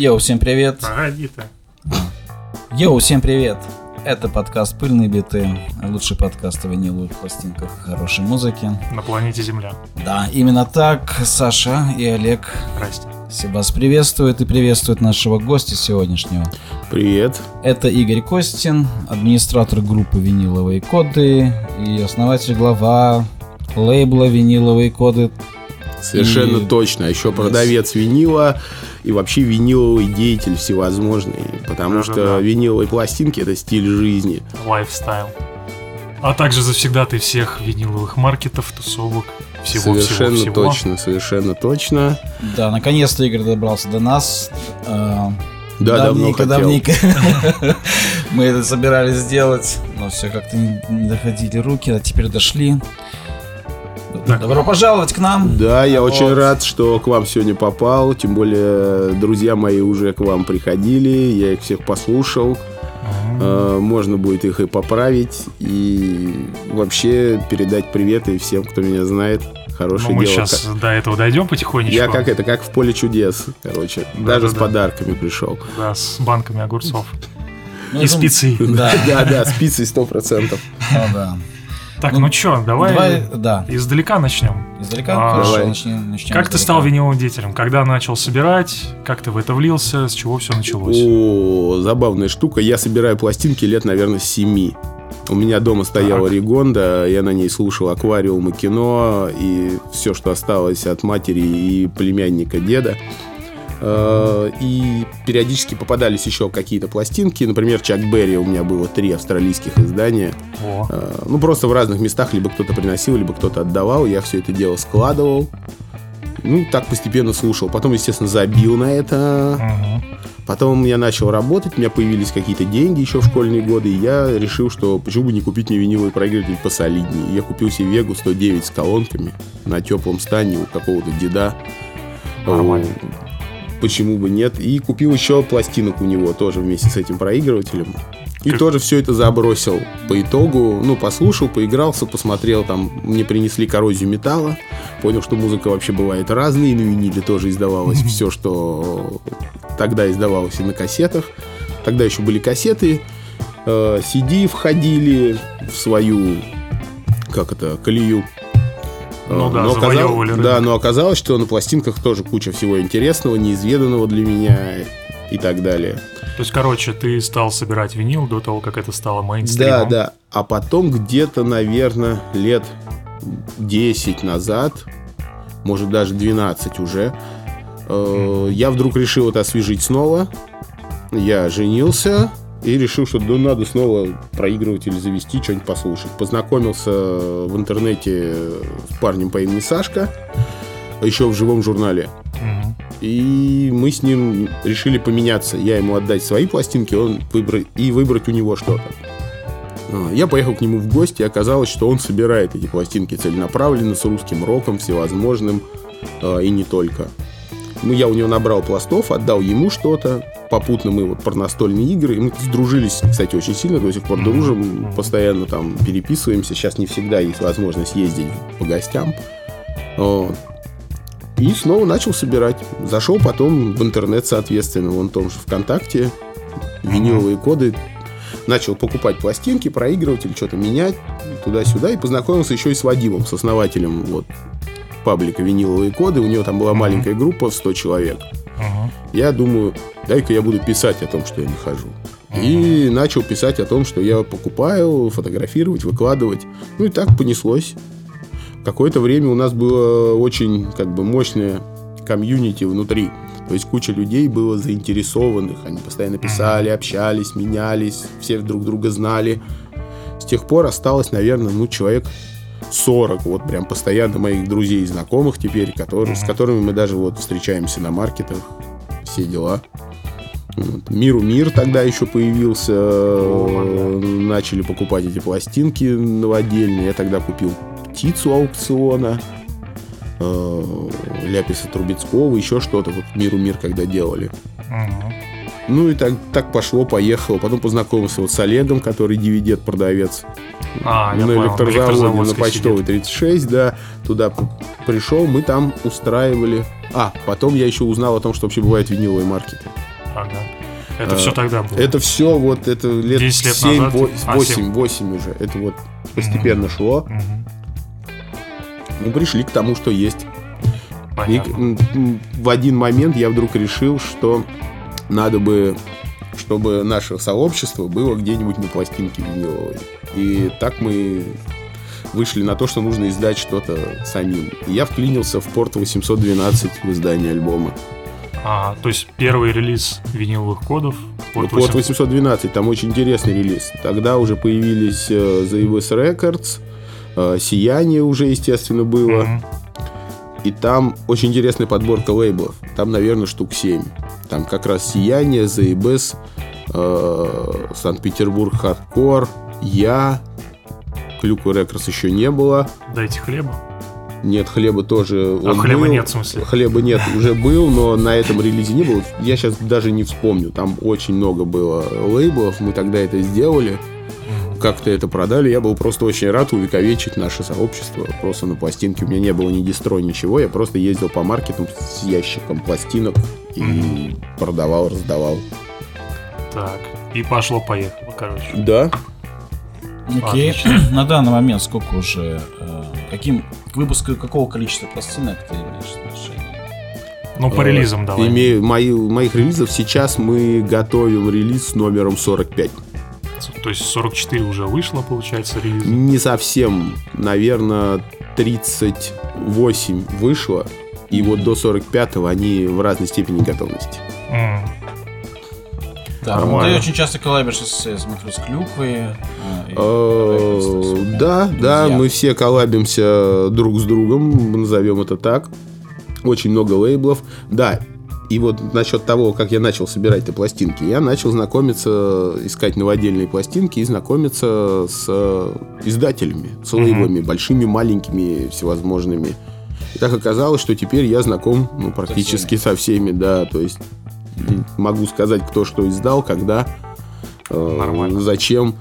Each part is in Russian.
Йоу, всем привет. Погоди ты. Йоу, всем привет. Это подкаст «Пыльные биты», лучший подкаст о виниловых пластинках хорошей музыке. На планете Земля. Да, именно так Саша и Олег Здрасте. все вас приветствуют и приветствуют нашего гостя сегодняшнего. Привет. Это Игорь Костин, администратор группы «Виниловые коды» и основатель глава лейбла «Виниловые коды». Совершенно И- точно. Еще продавец винила и вообще виниловый деятель всевозможный. Потому Да-да-да. что виниловые пластинки это стиль жизни. Lifestyle. А также завсегдатый всех виниловых маркетов, тусовок, всего, совершенно всего, всего. точно, совершенно точно. Да, наконец-то Игорь добрался до нас. Э, Да, давно давненько, хотел. давненько. Мы это собирались сделать, но все как-то не доходили руки, а теперь дошли. Добро пожаловать к нам. Да, я Вот. очень рад, что к вам сегодня попал. Тем более, друзья мои уже к вам приходили. Я их всех послушал. Мгм. Э, Можно будет их и поправить. И вообще передать приветы всем, кто меня знает. Ну, Хорошее мы дело. сейчас до этого дойдем потихонечку. Я как это, как в поле чудес, короче. Даже с Да-да-да. подарками пришел. Да, с банками огурцов. Ну, И думаю- спецы. Да, Да, да, спицей сто процентов. ну да. Так, Ну, ну чё, давай, Давай, да. издалека начнем. Издалека? А, Хорошо, Давай. начнем, начнем Как ты издалека. стал виниловым деятелем? Когда начал собирать? Как ты в это влился? С чего все началось? О, забавная штука. Я собираю пластинки лет, наверное, с семи. У меня дома стояла Так. Ригонда, я на ней слушал аквариум и кино, и все, что осталось от матери и племянника деда. Э, И периодически попадались еще какие-то пластинки. Например, Чак Берри у меня было три австралийских издания. О, Э, Ну, просто в разных местах либо кто-то приносил, либо кто-то отдавал. Я все это дело складывал. Ну, так постепенно слушал. Потом, естественно, забил на это. мгм. Потом я начал работать, у меня появились какие-то деньги еще в школьные годы, и я решил, что почему бы не купить мне виниловый проигрыватель посолиднее. Я купил себе Вегу 109 с колонками на теплом стане у какого-то деда. Нормально. Почему бы нет? И купил еще пластинок у него тоже вместе с этим проигрывателем. И Как- тоже все это забросил. По итогу, ну, послушал, поигрался, посмотрел, там, мне принесли коррозию металла, понял, что музыка вообще бывает разная, и на виниле тоже издавалось все, что тогда издавалось и на кассетах. Тогда еще были кассеты, э, CD входили в свою, как это, колею. Ну да, но завоевывали оказалось, да, рынок. но оказалось, что на пластинках тоже куча всего интересного, неизведанного для меня и так далее. То есть, короче, ты стал собирать винил до того, как это стало Да, мейнстримом. да. А потом где-то, наверное, лет 10 назад, может даже 12 уже, э, я вдруг решил это освежить снова. Я женился и решил, что да, надо снова проигрыватель завести, что-нибудь послушать. Познакомился в интернете с парнем по имени Сашка, еще в живом журнале. И мы с ним решили поменяться. Я ему отдать свои пластинки, он выбрать и выбрать у него что-то. А, Я поехал к нему в гости, и оказалось, что он собирает эти пластинки целенаправленно с русским роком, всевозможным, а, и не только. Ну, я у него набрал пластов, отдал ему что-то. Попутно мы вот про настольные игры. И мы сдружились, кстати, очень сильно, до сих пор дружим, постоянно там переписываемся. Сейчас не всегда есть возможность ездить по гостям. Вот. И снова начал собирать. Зашел потом в интернет, соответственно, вон в том же ВКонтакте, виниловые коды. Начал покупать пластинки, проигрыватель, что-то менять туда-сюда. И познакомился еще и с Вадимом, с основателем вот, паблика «Виниловые коды». У него там была маленькая группа в 100 человек. Я думаю, дай-ка я буду писать о том, что я не хожу. И начал писать о том, что я покупаю, фотографировать, выкладывать. Ну и так понеслось. Какое-то время у нас было очень как бы мощное комьюнити внутри. То есть куча людей было заинтересованных. Они постоянно писали, общались, менялись, все друг друга знали. С тех пор осталось, наверное, ну, человек 40, вот прям постоянно моих друзей и знакомых теперь, которые, с которыми мы даже вот встречаемся на маркетах, все дела. Вот. Миру мир тогда еще появился, начали покупать эти пластинки новодельные. Я тогда купил птицу аукциона, э, Ляписа Трубецкого, еще что-то. Вот Миру мир когда делали. Мгм. Ну и так, так пошло, поехало. Потом познакомился вот с Олегом, который DVD-продавец. А, на электрозаводе, на почтовой сидит. 36, да. Туда пришел, мы там устраивали. А, потом я еще узнал о том, что вообще бывают виниловые маркеты. Ага. Это А, все тогда было. Это все вот это лет 10 лет 7, назад? А, 8, семь. 8 уже. Это вот постепенно шло. Мгм. Мы пришли к тому, что есть. И Понятно. м, в один момент я вдруг решил, что надо бы, чтобы наше сообщество было где-нибудь на пластинке виниловой. И так мы вышли на то, что нужно издать что-то самим. И я вклинился в порт 812 в издание альбома. А, то есть первый релиз виниловых кодов. Порт Порт 800. 812, там очень интересный релиз. Тогда уже появились э, The EVS Records, э, Сияние уже, естественно, было. Мгм. И там очень интересная подборка лейблов. Там, наверное, штук 7. Там как раз Сияние, ZBS, э, Санкт-Петербург Хардкор, Я, Клюку Рекордс еще не было. Дайте хлеба. Нет, хлеба тоже. А хлеба был. нет, в смысле? Хлеба нет, уже был, но на этом релизе не было. Я сейчас даже не вспомню. Там очень много было лейблов. Мы тогда это сделали. Как-то это продали. Я был просто очень рад увековечить наше сообщество. Просто на пластинке у меня не было ни дистро, ничего. Я просто ездил по маркетам с ящиком пластинок и продавал, раздавал. Так. И пошло-поехало, короче. Да. Окей. Отлично. На данный момент сколько уже... э, Каким, к выпуску какого количества пластинок ты имеешь отношение? Ну, по Э, релизам давай. Имею мои, моих релизов сейчас мы готовим релиз с номером 45. То есть 44 уже вышло, получается, релиз. Не совсем, наверное, 38 вышло. И вот до 45-го они в разной степени готовности. М. Да, ну, Нормально. ты очень часто коллабишься с, я смотрю, с клюквой. э, и- Э, Да, да, друзья. мы все коллабимся друг с другом, назовем это так. Очень много лейблов. Да, и вот насчет того, как я начал собирать эти пластинки, я начал знакомиться, искать новодельные пластинки и знакомиться с э, издателями, с лейблами, большими, маленькими, всевозможными. И так оказалось, что теперь я знаком ну, практически со всеми, да, то есть могу сказать, кто что издал, когда, э, зачем.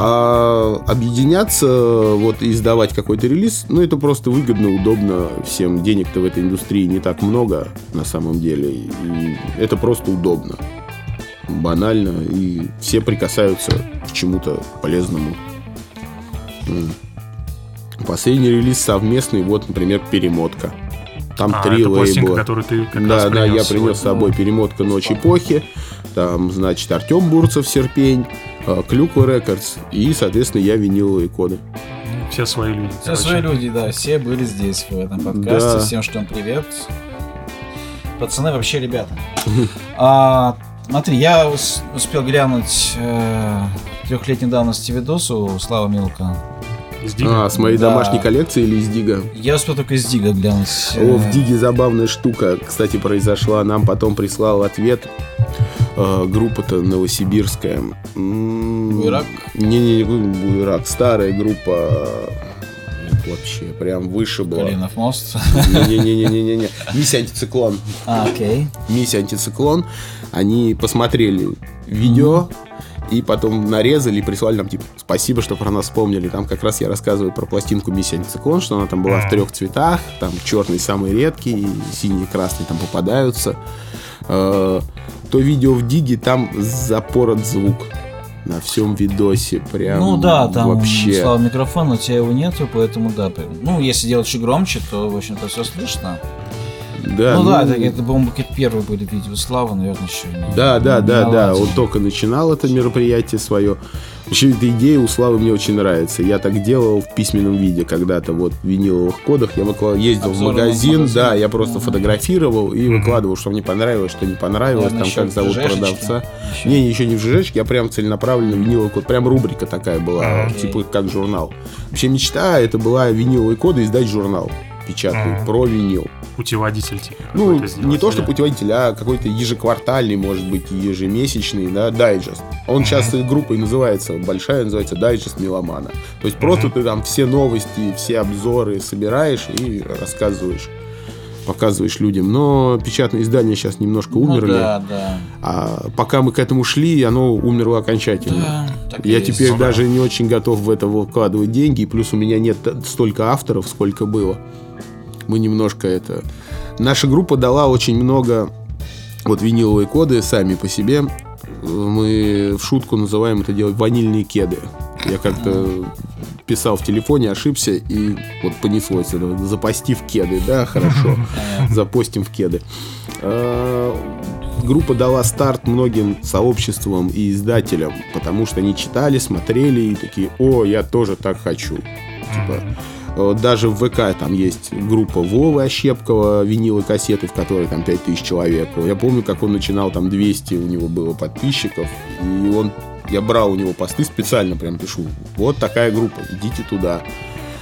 А объединяться, вот и издавать какой-то релиз, ну это просто выгодно, удобно всем. Денег-то в этой индустрии не так много на самом деле. И это просто удобно. Банально. И все прикасаются к чему-то полезному. Последний релиз совместный, вот, например, перемотка. Там А, три это лейбла. которую ты как Да, раз да, я принес с собой перемотка «Ночь эпохи». Там, значит, Артем Бурцев «Серпень», Клюква Рекордс и, соответственно, я виниловые коды. Все свои люди. Все короче. свои люди, да, все были здесь в этом подкасте. Да. Всем что привет. Пацаны вообще ребята. А, смотри, я ус- успел глянуть э, трехлетней давности видос у Слава Милка. А, с моей Да. домашней коллекции или из Дига? Я успел только из Дига глянуть. О, в Э, Диге забавная штука, кстати, произошла. Нам потом прислал ответ э, группа-то новосибирская. М, Буерак? Не-не-не, Буерак. Старая группа. Вообще, прям выше была. Калинов мост. Не-не-не-не-не. Миссия антициклон. А, окей. миссия антициклон, они посмотрели видео и потом нарезали и прислали нам типа спасибо, что про нас вспомнили. Там как раз я рассказываю про пластинку миссия антициклон, что она там была в Мгм. трех цветах, там черный самый редкий, синий и красный там попадаются. Э, То видео в Диге там запорот звук на всем видосе, прям Ну да, там вообще. слава микрофон, но у тебя его нету, поэтому да. Ну, если делать чуть громче, то, в общем-то, все слышно. Да, ну, да, ну, это, это, по-моему, какие-то первые были видео Славы, наверное, еще не Да, да, не да, да. наладили. Он только начинал это мероприятие свое. Вообще, эта идея у Славы мне очень нравится. Я так делал в письменном виде когда-то, вот в виниловых кодах. Я выкла- ездил в магазин, магазин. да, я просто Мгм. фотографировал и выкладывал, что мне понравилось, что не понравилось, Наверное, там как в зовут ЖЖшечке. продавца. Еще. Не, еще не в ЖЖшке, я прям целенаправленно виниловый код. Прям рубрика такая была, Ага. типа как журнал. Вообще мечта это была виниловые коды издать журнал печатный Ага. про винил. Путеводитель, типа. Ну, не то, что путеводитель, а какой-то ежеквартальный, может быть, ежемесячный, да, дайджест. Он Мгм. сейчас группой называется, большая, называется дайджест Меломана. То есть просто Мгм. ты там все новости, все обзоры собираешь и рассказываешь, показываешь людям. Но печатные издания сейчас немножко Ну умерли. да, да. А пока мы к этому шли, оно умерло окончательно. Да, Я есть. теперь Ну да. даже не очень готов в это вкладывать деньги, плюс у меня нет столько авторов, сколько было. Мы немножко это... Наша группа дала очень много Вот виниловые коды сами по себе, мы в шутку называем это дело ванильные кеды. Я как-то писал в телефоне, ошибся, и вот понеслось это. Запасти в кеды, да, хорошо. Запостим в кеды. А, Группа дала старт многим сообществам и издателям, потому что они читали, смотрели и такие, о, я тоже так хочу. Типа, даже в ВК там есть группа Вовы Ощепкова, винилы кассеты, в которой там 5000 человек. Я помню, как он начинал, там 200 у него было подписчиков, и он я брал у него посты специально, прям пишу, вот такая группа, идите туда.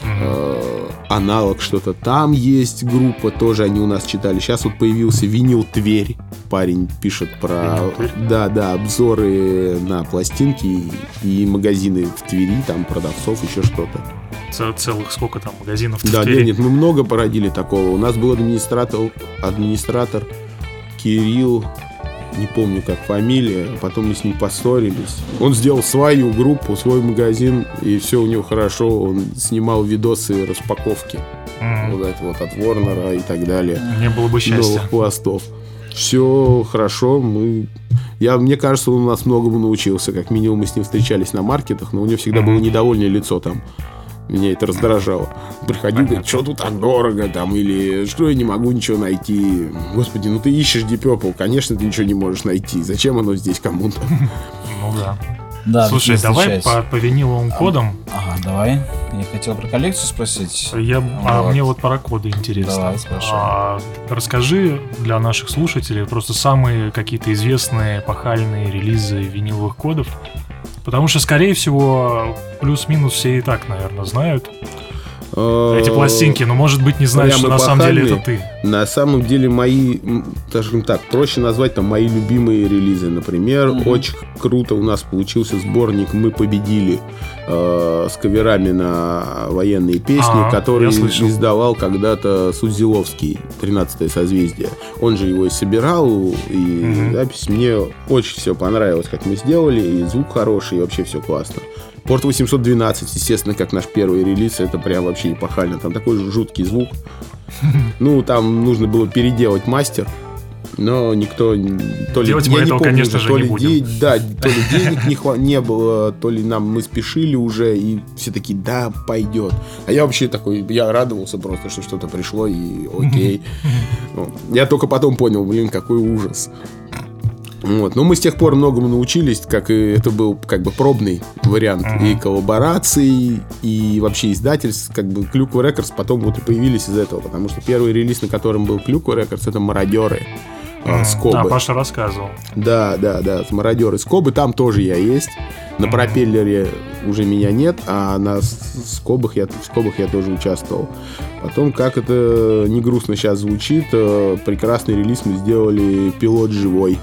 Э, аналог что-то там есть группа, тоже они у нас читали. Сейчас вот появился винил Тверь. Парень пишет про, да, да, обзоры на пластинки и, магазины в Твери, там продавцов, еще что-то. Целых сколько там магазинов Да, нет, нет, мы много породили такого. У нас был администратор, администратор Кирилл, не помню как фамилия, потом мы с ним поссорились. Он сделал свою группу, свой магазин, и все у него хорошо. Он снимал видосы распаковки. Вот это вот от Ворнера и так далее. Не было бы счастья. Новых пластов. Все хорошо, мы... Я, мне кажется, он у нас многому научился. Как минимум мы с ним встречались на маркетах, но у него всегда было Мгм. недовольное лицо там. Меня это раздражало. Приходил, говорит, что тут так дорого, там, или что я не могу ничего найти. Господи, ну ты ищешь Deep Purple, конечно, ты ничего не можешь найти. Зачем оно здесь кому-то? Ну да. Да, Слушай, давай по, по виниловым кодам. Ага, давай. Я хотел про коллекцию спросить. Я, а Вот. мне вот про коды интересно. Давай, спрашивай. А, расскажи для наших слушателей просто самые какие-то известные эпохальные релизы виниловых кодов. Потому что, скорее всего, плюс-минус все и так, наверное, знают эти пластинки, но, может быть, не Прям что на самом деле это ты. На самом деле мои, скажем так, проще назвать там мои любимые релизы. Например, очень круто у нас получился сборник «Мы победили» э, с каверами на военные песни, А, который слышал. издавал когда-то Судзиловский, 13 созвездие. Он же его и собирал, и запись мне очень все понравилось, как мы сделали, и звук хороший, и вообще все классно. Порт 812, естественно, как наш первый релиз, это прям вообще эпохально. Там такой жуткий звук. Ну, там нужно было переделать мастер, но никто то ли Делать я мы не этого, помню конечно же, то не ли будем. де- да, то ли денег не, хва- не было, то ли нам мы спешили уже, и все такие, да, пойдет. А я вообще такой, я радовался просто, что что-то пришло, и окей. Я только потом понял, блин, какой ужас. Вот. Но мы с тех пор многому научились, как и это был как бы пробный вариант Мгм. и коллабораций, и вообще издательств, как бы Клюква Records потом вот и появились из этого, потому что первый релиз, на котором был Клюква Records, это Мародеры. М, Скобы. Да, Паша рассказывал. Да, да, да, мародеры скобы, там тоже я есть. На пропеллере уже меня нет, а на скобах я, в скобах я тоже участвовал. Потом, как это не грустно сейчас звучит, э, прекрасный релиз мы сделали «Пилот живой»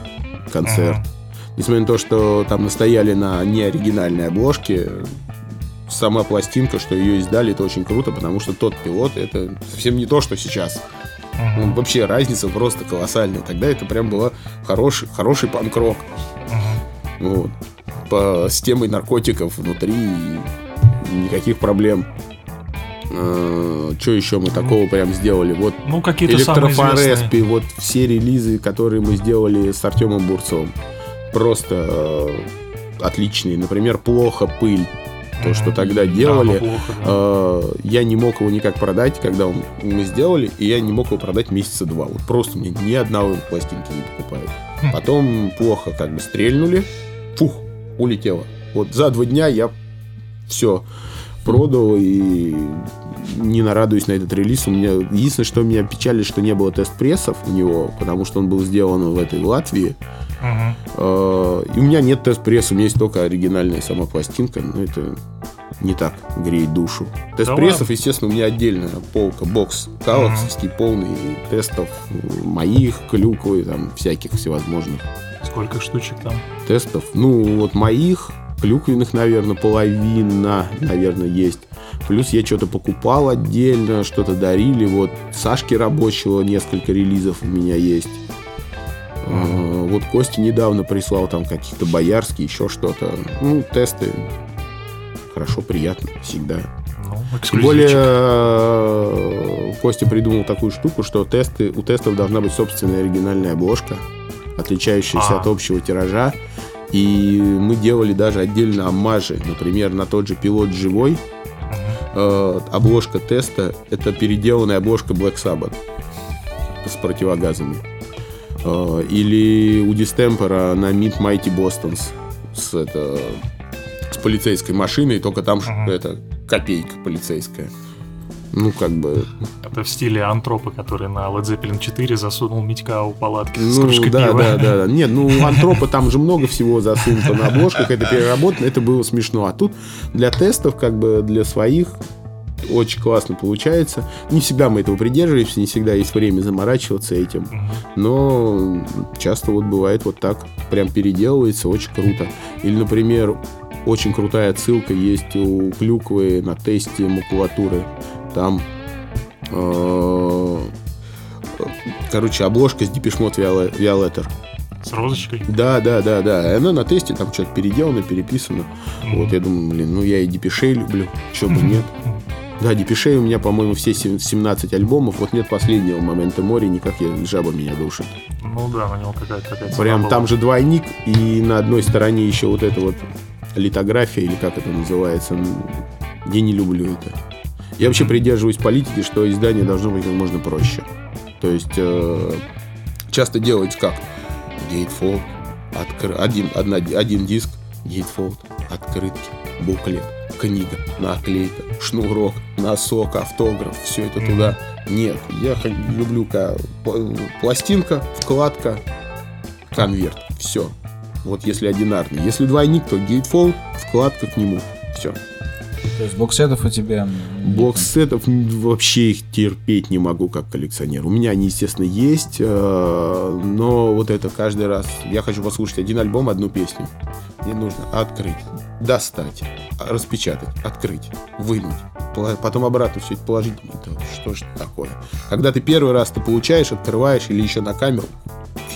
концерт. Несмотря на то, что там настояли на неоригинальной обложке, сама пластинка, что ее издали, это очень круто, потому что тот пилот это совсем не то, что сейчас. Мгм. Ну, вообще разница просто колоссальная. Тогда это прям было хороший, хороший панк-рок. Мгм. Вот. По, с темой наркотиков внутри никаких проблем. Что еще мы такого прям сделали? Вот Ну, какие-то. Электрофореспи, вот все релизы, которые мы сделали с Артемом Бурцовым. Просто э, отличные. Например, «Плохо пыль». То, что тогда Да, делали. ну, плохо, да. Э, я не мог его никак продать, когда он, мы сделали, и я не мог его продать месяца два. Вот просто мне ни одного пластинки не покупают. Хм. Потом плохо как бы стрельнули, фух, улетело. Вот за два дня я все продал и не нарадуюсь на этот релиз. У меня единственное, что меня печалит, что не было тест-прессов у него, потому что он был сделан в этой Латвии. Э, И у меня нет тест-пресса, у меня есть только оригинальная сама пластинка, но это не так греет душу. Тест-прессов, естественно, у меня отдельная полка, бокс калаксовский, полный тестов э, моих, клюквы, там, всяких всевозможных Сколько штучек там? тестов. Ну, вот моих, клюквенных, наверное, половина, наверное, есть. Плюс я что-то покупал отдельно, что-то дарили. Вот Сашки рабочего несколько релизов у меня есть. Э, Вот Костя недавно прислал там каких-то боярские, еще что-то. Ну, тесты. Хорошо, приятно, всегда. Ну, Тем более э, Костя придумал такую штуку, что тесты, у тестов должна быть собственная оригинальная обложка. отличающаяся А. от общего тиража. И мы делали даже отдельно аммажи. Например, на тот же пилот живой э, обложка теста это переделанная обложка Black Sabbath с противогазами. Э, или у Дистемпера на Meet Mighty Bostons с, это, с полицейской машиной, только там Мгм. это копейка полицейская. Ну, как бы... Это в стиле антропа, который на Led Zeppelin 4 засунул Митька у палатки с Ну, кружкой да, пива. да, да. Нет, ну, у Антропа там же много всего засунуто на обложках, это переработано, это было смешно. А тут для тестов, как бы для своих, очень классно получается. Не всегда мы этого придерживаемся, не всегда есть время заморачиваться этим. Но часто вот бывает вот так, прям переделывается, очень круто. Или, например, очень крутая отсылка есть у Клюквы на тесте макулатуры. Там, э, короче, обложка с Депешмот Виолеттер. С розочкой. Да, да, да, да. И она на тесте там что-то переделано, переписано. Вот я думаю, блин, ну я и Депешей люблю, чё бы нет. Да, Депешей у меня, по-моему, все сем- 17 альбомов. Вот нет последнего момента моря, никак я жаба меня душит. Ну да, на него какая-то такая Прям была. там же двойник, и на одной стороне еще вот эта вот литография, или как это называется. Я не люблю это. Я вообще придерживаюсь политики, что издание должно быть как можно проще. То есть э, часто делается как? Gatefold, откры... один, одна, один диск, gatefold, открытки, буклет, книга, наклейка, шнурок, носок, автограф, все это туда. Нет, я люблю ка- пла- пластинка, вкладка, конверт, все. Вот если одинарный. Если двойник, то gatefold, вкладка к нему. Все. То есть box set ов у тебя... м, вообще их терпеть не могу как коллекционер. У меня они, естественно, есть, э, но вот это каждый раз. Я хочу послушать один альбом, одну песню. Мне нужно открыть, достать, распечатать, открыть, вынуть, потом обратно все это положить. Что ж такое? Когда ты первый раз ты получаешь, открываешь или еще на камеру,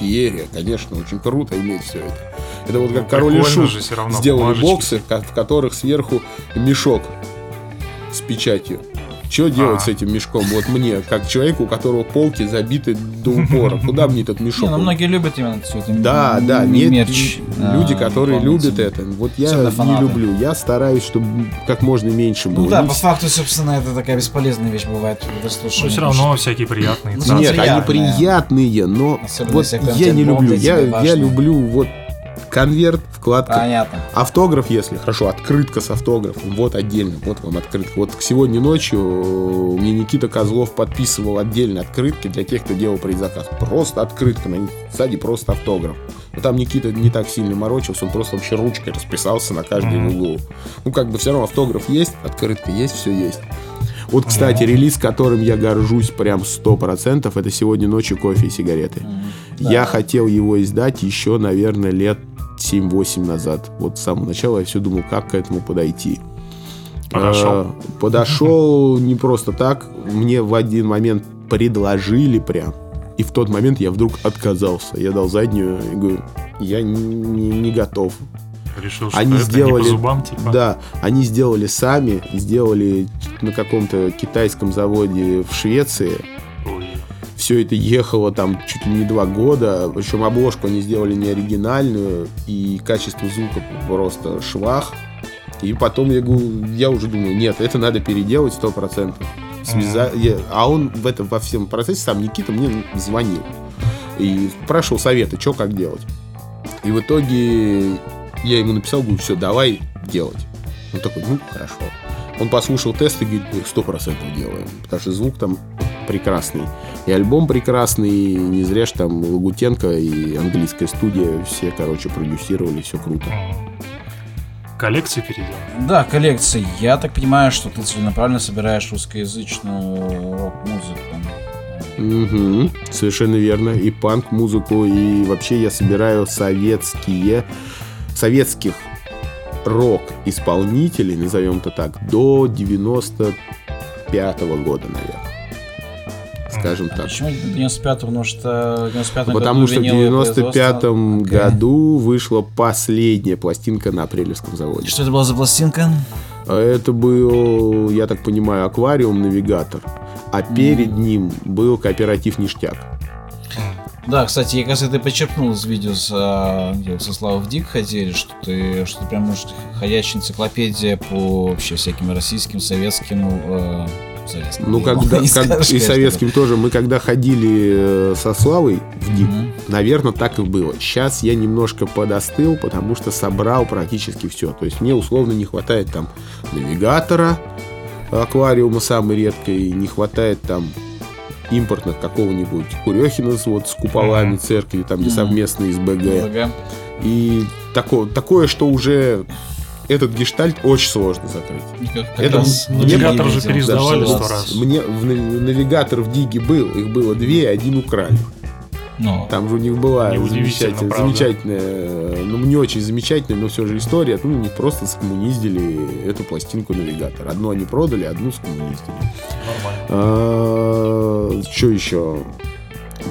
феерия, конечно, очень круто иметь все это. Это вот как Ну, король и шут же всё равно, сделали бумажечки. боксы, в которых сверху мешок с печатью. Что делать А. с этим мешком? Вот мне, как человеку, у которого полки забиты до упора. Куда мне этот мешок? Не, ну многие любят именно все это. Да, м- да, м- нет, мерч. люди, а, которые любят это. Вот я не люблю. Я стараюсь, чтобы как можно меньше было. Ну да, по факту, собственно, это такая бесполезная вещь бывает Ну, дослушивании. все равно всякие приятные Ну. Нет, они приятные. но вот я не люблю. Я, я люблю вот конверт, вкладка, Понятно. Автограф, если хорошо, открытка с автографом, вот отдельно, вот вам открытка. Вот сегодня ночью э, мне Никита Козлов подписывал отдельно открытки для тех, кто делал предзаказ. Просто открытка, на них сзади просто автограф. Но там Никита не так сильно морочился, он просто вообще ручкой расписался на каждый Мгм. углу. Ну, как бы все равно автограф есть, открытка есть, все есть. Вот, кстати, релиз, которым я горжусь прям 100%, это сегодня ночью кофе и сигареты. Мгм. Я Да. хотел его издать еще, наверное, лет 7-8 назад. Вот с самого начала я все думал, как к этому подойти. Подошел. Э, Подошел не просто так. Мне в один момент предложили прям. И в тот момент я вдруг отказался. Я дал заднюю и говорю, я не- не готов. Решил, что Они это сделали- не по зубам, типа. Да, они сделали сами, сделали на каком-то китайском заводе в Швеции. Ой. Все это ехало там чуть ли не два года. Причем обложку они сделали не оригинальную. И качество звука просто швах. И потом я, говорю, я уже думаю, нет, это надо переделать 100%. Связа... я- А он в этом во всем процессе, сам Никита, мне звонил. И спрашивал советы, что как делать. И в итоге я ему написал, говорю, все, давай делать. Он такой, ну, хорошо. Он послушал тест и говорит, сто процентов делаем. Потому что звук там прекрасный. И альбом прекрасный, и не зря ж там Лагутенко и английская студия все, короче, продюсировали, все круто. Коллекции переделал. Да, коллекции. Я так понимаю, что ты целенаправленно собираешь русскоязычную рок-музыку. Мгм, совершенно верно. И панк-музыку, и вообще я собираю советские, советских рок-исполнителей, назовем это так, до 95 года, наверное. Скажем А так. почему 95 Потому что в 95 Потому что в виниловое 95 производство. Окей. году вышла последняя пластинка на Апрелевском заводе. Что это была за пластинка? А Это был, я так понимаю, аквариум-навигатор. А перед ним был кооператив «Ништяк». Да, кстати, я, кажется, ты почерпнул из видео с, а, где со Славой в Дик ходили, что ты, что ты прям, может, ходячая энциклопедия по вообще всяким российским, советским, э, советским. Ну, когда, как скажешь, и советским тоже, мы когда ходили э, со Славой в ДИК, Мгм. наверное, так и было. Сейчас я немножко подостыл, потому что собрал практически все. То есть мне условно не хватает там навигатора, аквариума самой редкой, не хватает там импортных какого-нибудь Курехина вот, с куполами Мгм. церкви, там, где Мгм. совместно из БГ. И такое, такое, что уже этот гештальт очень сложно закрыть. Как- Это раз в навигатор видео, же пересдавали да, сто раз. Мне в нав- навигатор в Диге был, их было две, один украли. Ну, Там же у них была замечательная, правда. замечательная, э, ну не очень замечательная, но все же история. Ну, они просто скоммуниздили эту пластинку навигатор. Одну они продали, одну скоммуниздили. Нормально. Что еще?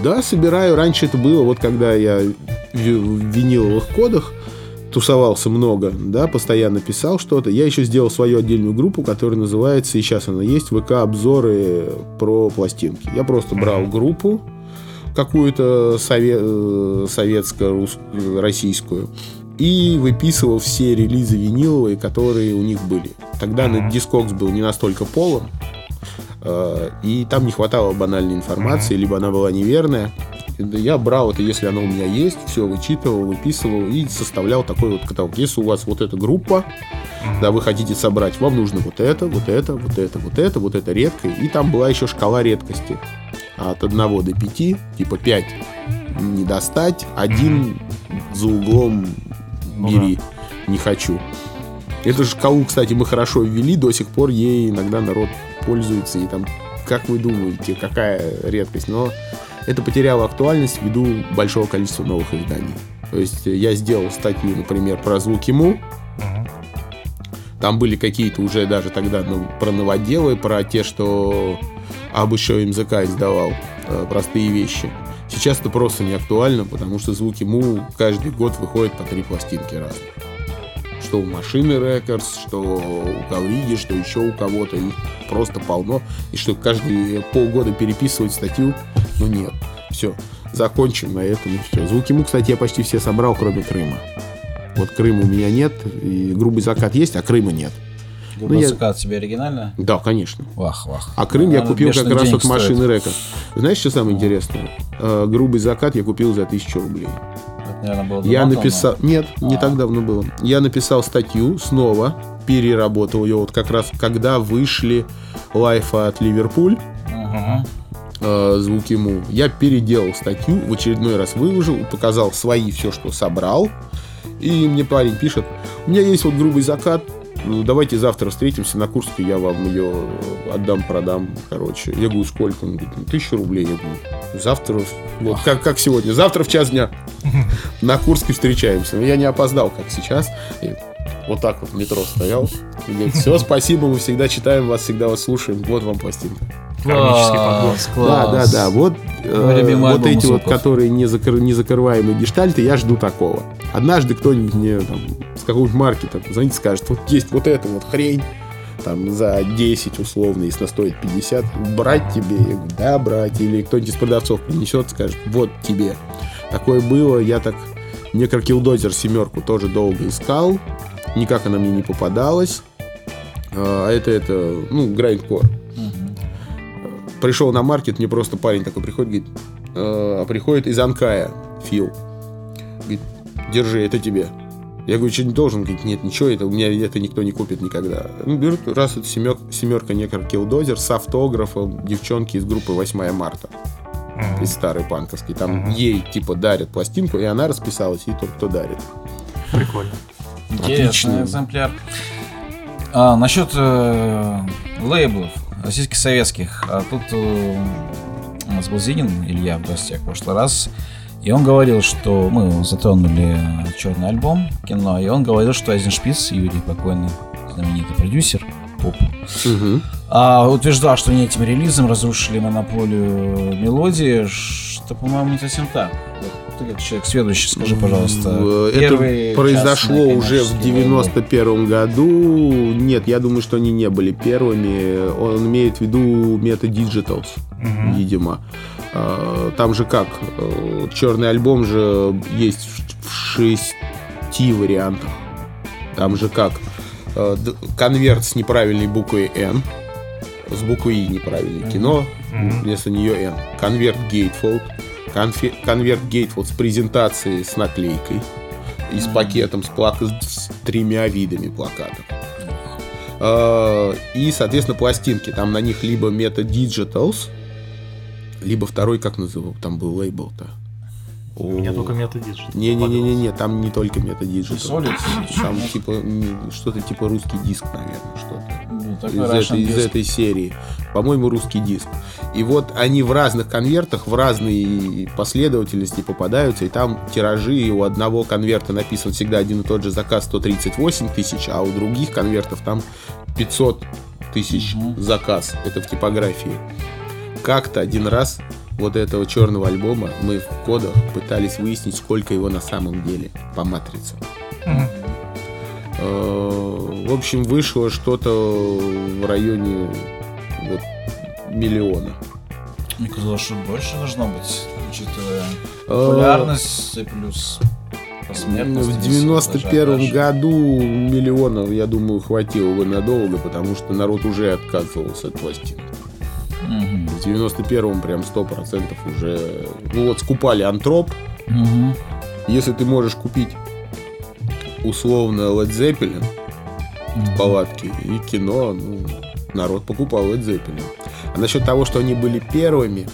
Да, собираю. Раньше это было, вот когда я в виниловых кодах тусовался много, да, постоянно писал что-то. Я еще сделал свою отдельную группу, которая называется, и сейчас она есть, ВК-обзоры про пластинки. Я просто брал группу какую-то сове- э, советско-российскую и выписывал все релизы виниловые, которые у них были. Тогда на. Discogs был не настолько полон, э, и там не хватало банальной информации, либо она была неверная. Я брал это, если оно у меня есть, все вычитывал, выписывал и составлял такой вот каталог. Если у вас вот эта группа, да, вы хотите собрать, вам нужно вот это, вот это, вот это, вот это, вот это редкое. И там была еще шкала редкости. От 1 до 5, типа 5 не достать, один за углом Ну бери, не хочу. Эту шкалу, кстати, мы хорошо ввели, до сих пор ей иногда народ пользуется. И там, как вы думаете, какая редкость? Но это потеряло актуальность ввиду большого количества новых изданий. То есть я сделал статью, например, про звуки Му, там были какие-то уже даже тогда ну, про новоделы, про те, что об еще МЗК издавал э, простые вещи. Сейчас это просто не актуально, потому что звуки Му каждый год выходят по три пластинки разных. Что у Машины Records, что у Ковриги, что еще у кого-то. Их просто полно. И что каждые полгода переписывать статью, ну нет. Все, закончим на этом все. Звуки Му, кстати, я почти все собрал, кроме Крыма. Вот Крыма у меня нет, и грубый закат есть, а Крыма нет. Грубо я- закат тебе оригинально? Да, конечно. Вах, вах. А Крым я Она купил как раз от машины стоит. Records. Знаешь, что самое интересное? Э, грубый закат я купил за тысячу рублей. Это, наверное, было Я написал... Нет, не А. так давно было. Я написал статью снова, переработал ее вот как раз, когда вышли лайфа от Ливерпуль, Мгм. э, звуки ему. Я переделал статью, в очередной раз выложил, показал свои все, что собрал. И мне парень пишет, у меня есть вот грубый закат, ну, давайте завтра встретимся на Курске, я вам ее отдам, продам, короче. Я говорю, сколько? Он говорит, «Ну, тысячу рублей. Я говорю, завтра, вот как, как сегодня, завтра в час дня на Курске встречаемся. Но я не опоздал, как сейчас. И вот так вот в метро стоял. И говорит, все, спасибо, мы всегда читаем вас, всегда вас слушаем. Вот вам пластинка. Кармический подбор. Класс, Да, да, да. Вот, э, вот эти вот, которые не, закр- не закрываемые гештальты, я жду такого. Однажды кто-нибудь мне там, с какого-нибудь маркета звонит и скажет, вот есть вот эта вот хрень, там за 10 условно, если она стоит 50, брать тебе? Я говорю, да, брать. Или кто-нибудь из продавцов принесет, скажет, вот тебе. Такое было, я так Некрокилдозер семерку тоже долго искал, никак она мне не попадалась. А это, это, ну, грайндкор Мгм. Пришел на маркет, мне просто парень такой приходит, говорит, «Э, приходит из Анкая, Фил. Говорит, держи, это тебе. Я говорю, что не должен? Говорит, нет, ничего, это у меня это никто не купит никогда. Ну, берут, раз это семер, семерка Некр Килдозер с автографом девчонки из группы 8 марта, Мгм. из старой панковской. Там Мгм. ей, типа, дарят пластинку, и она расписалась, и тот, кто дарит. Прикольно. Интересный Отлично. экземпляр. А, насчет э, лейблов российских советских. А тут э, у нас был Зинин Илья в гостях в прошлый раз. И он говорил, что мы затронули черный альбом кино, и он говорил, что Айзеншпиц, Юрий покойный, знаменитый продюсер, поп, а, утверждал, что они этим релизом разрушили монополию мелодии, что, по-моему, не совсем так. Вот ты как человек следующий, скажи, пожалуйста. Первый Это произошло уже в коммерческий лейбл. 91 году. Нет, я думаю, что они не были первыми. Он имеет в виду Meta Digitals, Мгм. видимо. А, Там же как? э, Черный альбом же есть в- шести вариантах. Там же как? Э, Конверт с неправильной буквой N. С буквой И неправильной. Кино вместо нее N. Конверт Gatefold. Конфе- конверт Gatefold с презентацией с наклейкой. И с пакетом с, плак- с тремя видами плакатов. Э, И, соответственно, пластинки. Там на них либо Meta Digitals, либо второй, как называл, там был лейбл-то. У меня только методиджит. Не-не-не-не, там не только Meta Digital. Solid? Там типа что-то типа русский диск, наверное, что-то из, Russian этой, из этой серии. По-моему, русский диск. И вот они в разных конвертах, в разные последовательности попадаются, и там тиражи, и у одного конверта написан всегда один и тот же заказ 138 тысяч, а у других конвертов там 500 тысяч Мгм. заказ. Это в типографии. Как-то один раз вот этого черного альбома мы в кодах пытались выяснить, сколько его на самом деле по матрице. Мгм. Э, В общем, вышло что-то в районе вот, миллиона. Мне казалось, что больше должно быть, учитывая Э, популярность и плюс. В весь 91 ажиотаж. году миллионов, я думаю, хватило бы надолго, потому что народ уже отказывался от пластин. Мгм. В 91-м прям 100% уже... Ну вот, скупали антроп. Мгм. Если ты можешь купить условно Led Zeppelin в палатке и кино, ну, народ покупал Led Zeppelin. А насчет того, что они были первыми,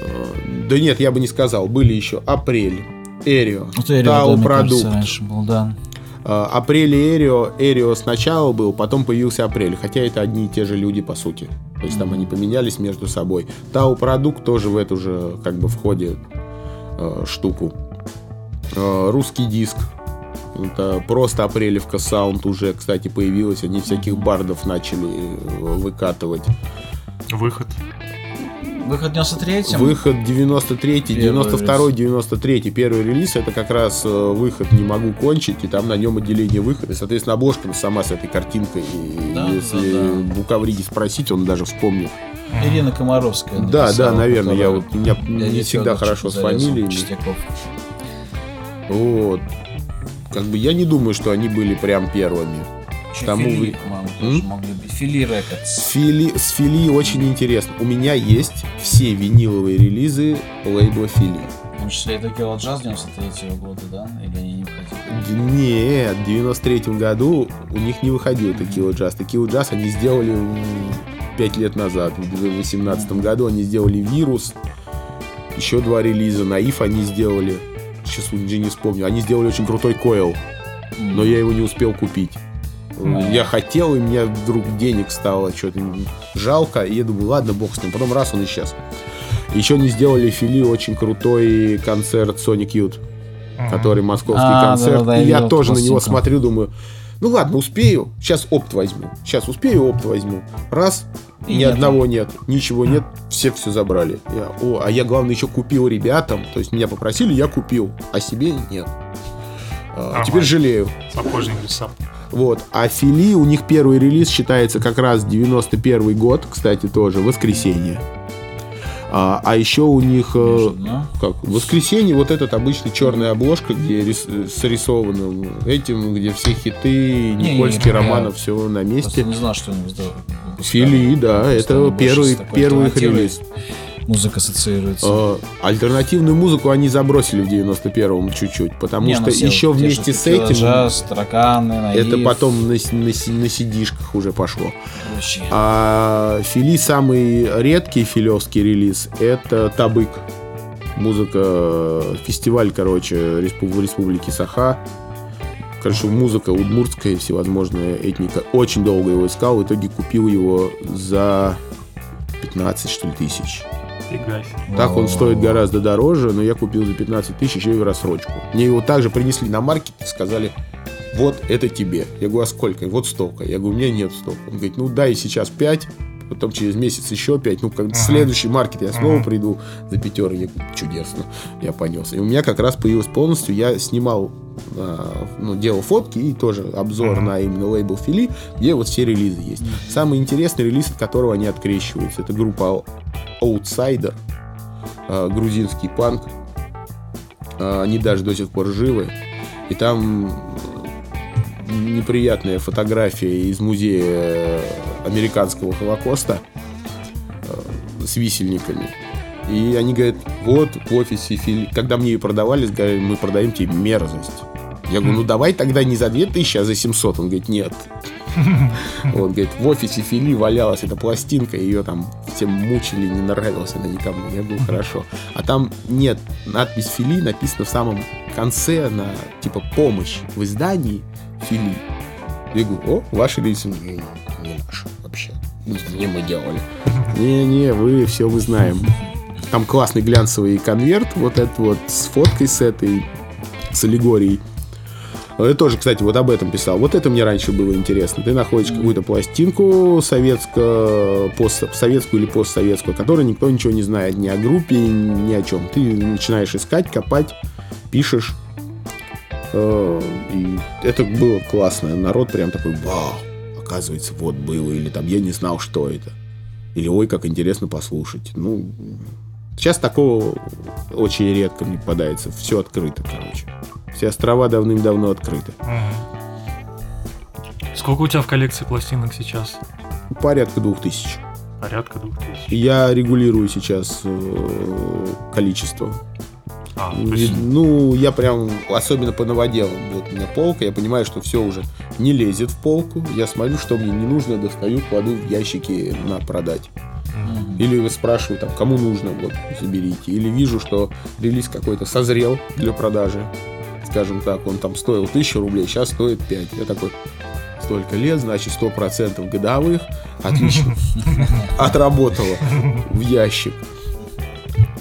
э, да нет, я бы не сказал. Были еще Апрель, Эрио, Вот Эрио, Тау да, мне кажется, Продукт. раньше был, да. Э, Апрель и Эрио, Эрио сначала был, потом появился Апрель, хотя это одни и те же люди по сути. То есть там они поменялись между собой. Тау Продукт тоже в эту же как бы входит э, штуку. Э, русский диск. Это просто апрелевка саунд уже, кстати, появилась. Они всяких бардов начали э, выкатывать. Выход. Выход в 93-м. Выход 93 92 93 Первый релиз это как раз э, выход «Не могу кончить», и там на нем отделение выхода. И, соответственно, обложка сама с этой картинкой. И Да, если да, да. Букавриди спросить, он даже вспомнил. Ирина Комаровская. Да, да, наверное, я вот у меня дядя не всегда хорошо с. Чистяков. Вот. Как бы я не думаю, что они были прям первыми. Еще Тому Фили, вы- тоже могли быть. Фили. С Фили, с Фили очень интересно. У меня есть все виниловые релизы лейбла Фили. В том числе и Токио Джаз 93 года, да? Или они не входили? Нет, в 93 году у них не выходил Текила Джаз. Текила Джаз они сделали 5 лет назад. В 2018 году они сделали Вирус. Еще два релиза. Наив они сделали. Сейчас уже не вспомню. Они сделали очень крутой койл, но я его не успел купить. Я хотел, и мне вдруг денег стало что-то жалко. И я думаю, ладно, бог с ним. Потом раз он исчез. Еще они сделали Фили очень крутой концерт Sonic Youth который московский А, концерт. да-да-да, и я тоже на него смотрю, думаю, ну ладно, успею, сейчас опт возьму. Сейчас успею, опт возьму. Раз, И ни нету. одного нет, ничего нет, все все забрали. Я, о, а я, главное, еще купил ребятам, то есть меня попросили, я купил, а себе нет. А, Ага. Теперь жалею. Сапожник леса. Вот. А Фили, у них первый релиз считается как раз 91 год, кстати, тоже, воскресенье. А, а еще у них... э, Неожиданно. как в воскресенье вот этот обычный черная обложка, где рис- срисовано этим, где все хиты, Не, Никольский, я Романов, все на месте. не знал, что они. Фили, да, это первый, первый их релиз. Музыка ассоциируется. Э, альтернативную музыку они забросили в 91-м чуть-чуть, потому Не, что ну, все еще вот те вместе с этим Джаз, тараканы, наив, это потом на, на на сидишках уже пошло. прочее. А Фили самый редкий филевский релиз это Табык. Музыка, фестиваль, короче, в республике Саха. Короче, музыка удмуртская, всевозможная этника. Очень долго его искал, в итоге купил его за 15, что ли, тысяч. Фига себе. Так он стоит гораздо дороже, но я купил за 15 тысяч еще и в рассрочку. Мне его также принесли на маркет и сказали, вот это тебе. Я говорю, а сколько? Вот столько. Я говорю, у меня нет столько. Он говорит, ну дай сейчас 5, потом через месяц еще 5. Ну, как Ага. следующий маркет я снова Ага. приду за пятеры. Я чудесно. Я понес. И у меня как раз появилось полностью. Я снимал, а, ну, делал фотки и тоже обзор Ага. на именно лейбл Фили, где вот все релизы есть. Самый интересный релиз, от которого они открещиваются, это группа Outsider, а, грузинский панк. А, Они даже до сих пор живы. И там неприятная фотография из музея американского Холокоста э, с висельниками. И они говорят, вот в офисе Фили... Когда мне ее продавали, говорили, мы продаем тебе мерзость. Я говорю, ну давай тогда не за 2000, а за 700. Он говорит, нет. Он говорит, в офисе Фили валялась эта пластинка, ее там всем мучили, не нравилась она никому. Я говорю, хорошо. А там нет, надпись Фили написана в самом конце на, типа, помощь в издании Фили. Я говорю, о, ваши лица не, не наши. Не мы делали. Не-не, вы все мы знаем. Там классный глянцевый конверт, вот этот вот с фоткой с этой, с аллегорией. Я тоже, кстати, вот об этом писал. Вот это мне раньше было интересно. Ты находишь какую-то пластинку советскую, пост, советскую или постсоветскую, о которой никто ничего не знает ни о группе, ни о чем. Ты начинаешь искать, копать, пишешь. Э, И это было классно. Народ прям такой, вау, оказывается, вот было. Или там, я не знал, что это. Или, ой, как интересно послушать. Ну, сейчас такого очень редко мне попадается. Все открыто, короче. Все острова давным-давно открыты. Сколько у тебя в коллекции пластинок сейчас? Порядка двух тысяч. Порядка двух тысяч. Я регулирую сейчас э, количество. А, есть Ну, я прям, особенно по новоделам, вот у меня полка, я понимаю, что все уже не лезет в полку. Я смотрю, что мне не нужно, достаю, кладу в ящики на продать. Мгм. Или спрашиваю, там, кому нужно, вот, заберите. Или вижу, что релиз какой-то созрел для продажи. Скажем так, он там стоил 1000 рублей, сейчас стоит 5. Я такой, столько лет, значит, 100% годовых. Отлично. Отработало в ящик.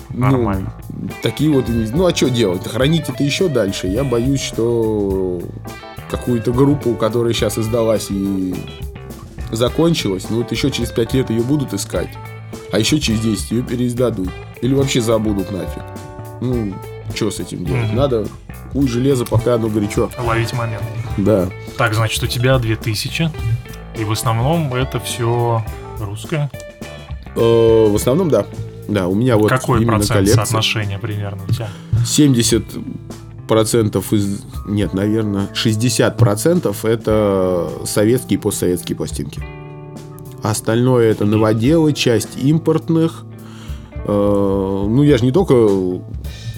Ну, Нормально. Такие вот, ну а что делать? Хранить это еще дальше. Я боюсь, что какую-то группу, которая сейчас издалась и закончилась, ну вот еще через 5 лет ее будут искать, а еще через 10 ее переиздадут. Или вообще забудут нафиг. Ну, что с этим делать? Мгм. Надо куй железо, пока оно горячо. Ловить момент. Да. Так, значит, у тебя 2000. И в основном это все русское. Э, В основном, да. Да, у меня вот Какой именно процент коллекция. соотношения примерно у тебя? 70 процентов из... Нет, наверное, 60 процентов это советские и постсоветские пластинки. Остальное это новоделы, часть импортных. Э, Ну, я же не только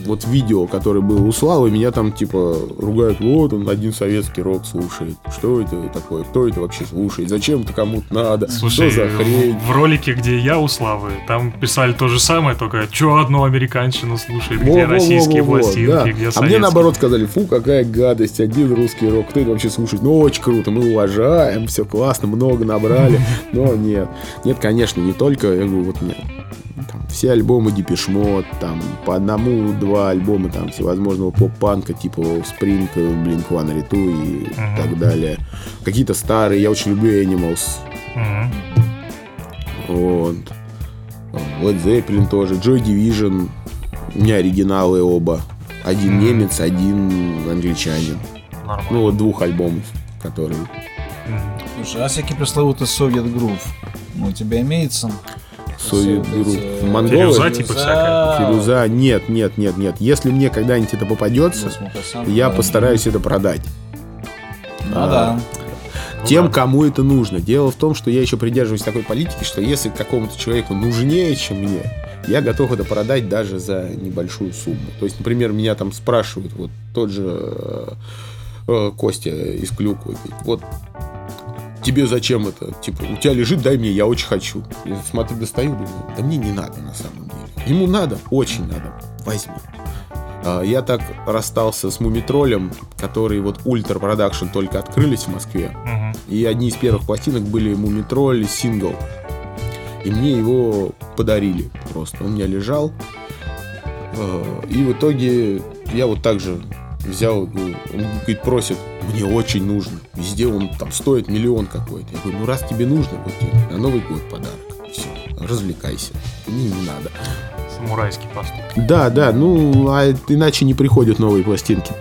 вот видео, которое было у Славы, меня там типа ругают, вот он один советский рок слушает. Что это такое? Кто это вообще слушает? Зачем это кому-то надо? Слушай, что за хрень? в ролике, где я у Славы, там писали то же самое, только что одну американщину слушает, где Во-во-во-во-во, российские пластинки, да. где А мне советские. наоборот сказали, фу, какая гадость, один русский рок, кто это вообще слушает? Ну, очень круто, мы уважаем, все классно, много набрали. Но нет, нет, конечно, не только, я говорю, вот мне там, все альбомы Депешмот, там по одному-два альбома там всевозможного поп-панка, типа Spring, Blink One и Мгм. так далее. Какие-то старые, я очень люблю Animals, Мгм. вот. Led Zeppelin тоже. Joy Division. У меня оригиналы оба. Один Мгм. немец, один англичанин. Нормально. Ну, вот двух альбомов, которые... Слушай, а всякий пресловутый совет грув у тебя имеется? Эти, Монголы? Фирюза, типа, всякая. Фирюза. Нет, нет, нет, нет. Если мне когда-нибудь это попадется, я постараюсь это продать. Ну да. Ну Тем, кому это нужно. Дело в том, что я еще придерживаюсь такой политики, что если какому-то человеку нужнее, чем мне, я готов это продать даже за небольшую сумму. То есть, например, меня там спрашивают, вот тот же э, э, Костя из Клюквы, вот тебе зачем это? Типа, у тебя лежит, дай мне, я очень хочу. Я смотрю, достаю, думаю, да мне не надо на самом деле. Ему надо, очень надо, возьми. А, Я так расстался с Мумий Троллем, который вот Ultra Production только открылись в Москве. И одни из первых пластинок были Мумий Тролль сингл. И мне его подарили просто. Он у меня лежал. Э, И в итоге я вот так же взял, ну, он говорит, просит, мне очень нужно. Везде он там стоит миллион какой-то. Я говорю, ну раз тебе нужно, вот тебе на Новый год подарок. развлекайся. Не, не надо. Самурайский поступок. Да, да, ну, а иначе не приходят новые пластинки.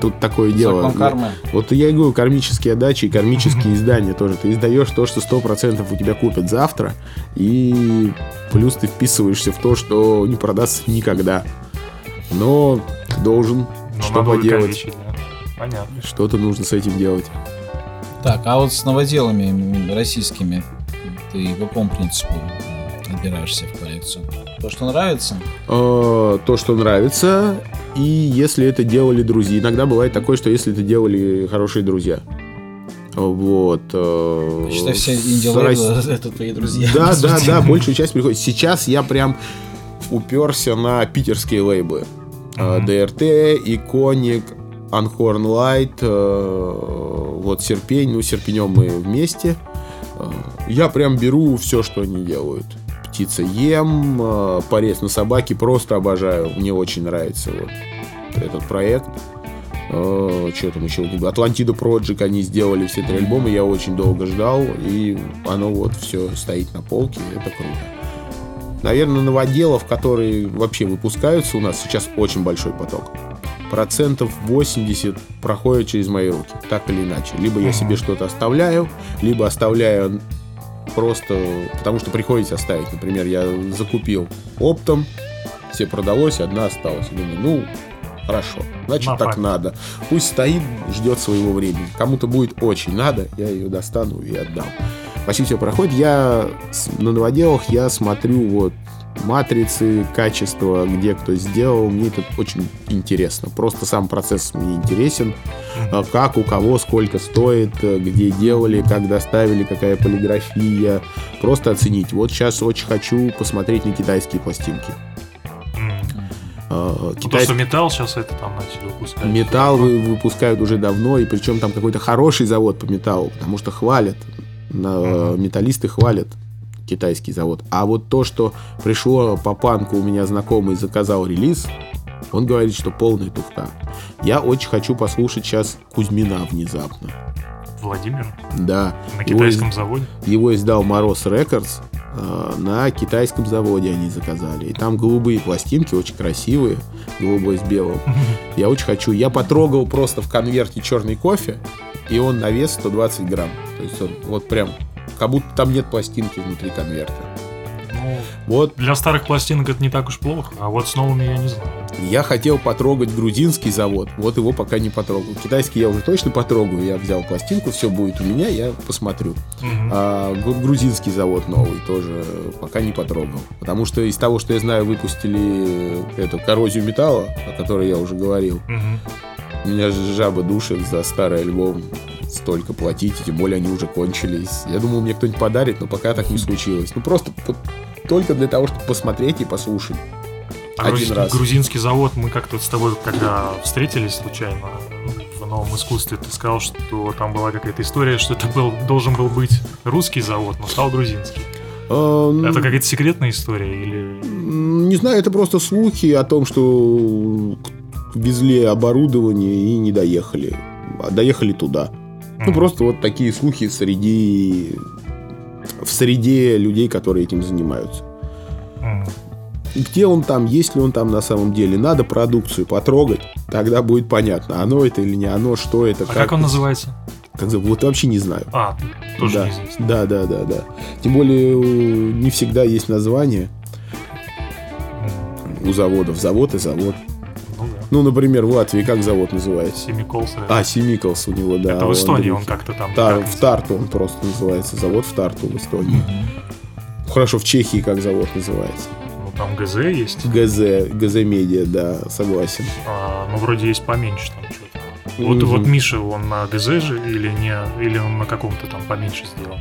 Тут такое дело. Закон кармы. Вот я и говорю, кармические отдачи и кармические издания тоже. Ты издаешь то, что 100% у тебя купят завтра, и плюс ты вписываешься в то, что не продастся никогда. Но должен Но что надо поделать. увековечить, да. Понятно. Что-то нужно с этим делать. Так, а вот с новоделами российскими ты по какому принципу отбираешься в коллекцию? То, что нравится? Э, то, что нравится, и если это делали друзья. Иногда бывает такое, что если это делали хорошие друзья. Вот. э, Считай, все с инди Рос- это твои друзья. Да, да, да, большая часть приходит. Сейчас я прям уперся на питерские лейблы. Э, Мгм. ДРТ, Иконик, Анхорн Лайт, э, вот Серпень, ну, Серпенем мы вместе. Э, Я прям беру все, что они делают. Птица ем, э, порез на собаке, просто обожаю. Мне очень нравится вот этот проект. Что там еще? Атлантида Project они сделали все три альбома, я очень долго ждал, и оно вот все стоит на полке, это круто. Наверное, новоделов, которые вообще выпускаются у нас, сейчас очень большой поток. Процентов 80 проходит через мои руки, так или иначе. Либо я себе что-то оставляю, либо оставляю просто потому, что приходится оставить. Например, я закупил оптом, все продалось, одна осталась. Думаю, ну, хорошо, значит На так надо. Пусть стоит, ждет своего времени. Кому-то будет очень надо, я ее достану и отдам. Почти все проходит. Я на новоделах я смотрю вот матрицы, качество, где кто сделал. Мне это очень интересно. Просто сам процесс мне интересен. А Как, у кого, сколько стоит, э, где делали, как доставили, какая полиграфия. Просто оценить. Вот сейчас очень хочу посмотреть на китайские пластинки. А, Ну, То, китай- что металл сейчас это там начали выпускать. Металл вы- выпускают уже давно, и причем там какой-то хороший завод по металлу, потому что хвалят, Мгм. металлисты хвалят китайский завод. А вот то, что пришло по панку, у меня знакомый заказал релиз, он говорит, что полная туфта. Я очень хочу послушать сейчас Кузьмина внезапно. Владимир Да, на Его китайском заводе. его издал Мороз Рекордс. э, На китайском заводе они заказали. И там голубые пластинки, очень красивые, голубой с белым. Я очень хочу. Я потрогал просто в конверте черный кофе, и он на вес 120 грамм. То есть он вот прям, как будто там нет пластинки внутри конверта. Ну, Вот для старых пластинок это не так уж плохо, а вот с новыми я не знаю. я хотел потрогать грузинский завод, вот его пока не потрогал. Китайский я уже точно потрогаю. Я взял пластинку, все будет у меня, я посмотрю. Мгм. А гру- грузинский завод новый тоже пока не потрогал. Потому что из того, что я знаю, выпустили эту коррозию металла, о которой я уже говорил. Мгм. Меня жаба душит за старый альбом столько платить, тем более они уже кончились. Я думал, мне кто-нибудь подарит, но пока так не случилось. Ну просто вот только для того, чтобы посмотреть и послушать. А Один грузинский, раз. грузинский завод, мы как-то с тобой, когда встретились случайно в новом искусстве, ты сказал, что там была какая-то история, что это был, должен был быть русский завод, но стал грузинский. Ну, Это какая-то секретная история или... Не знаю, это просто слухи о том, что везли оборудование и не доехали. А доехали туда. Ну, просто вот такие слухи среди... в среде людей, которые этим занимаются. М. Где он там, есть ли он там на самом деле. Надо продукцию потрогать, тогда будет понятно, оно это или не оно, что это, А как он называется? как зовут, вот вообще не знаю. А, тоже да. неизвестно. да, да, да, да. Тем более не всегда есть название у заводов. Завод и завод. Ну например, в Латвии как завод называется? Семиколс. А, Семиколс у него, да. это в Эстонии он Андрюхи. как-то там. Тар- как в Тарту он просто называется. Завод в Тарту в Эстонии. Хорошо, в Чехии как завод называется? Ну там ГЗ есть. ГЗ, ГЗ Медиа, да, согласен. А, ну вроде есть поменьше там что-то. Вот, Мгм. вот Миша, он на ГЗ же или не, или он на каком-то там поменьше сделал?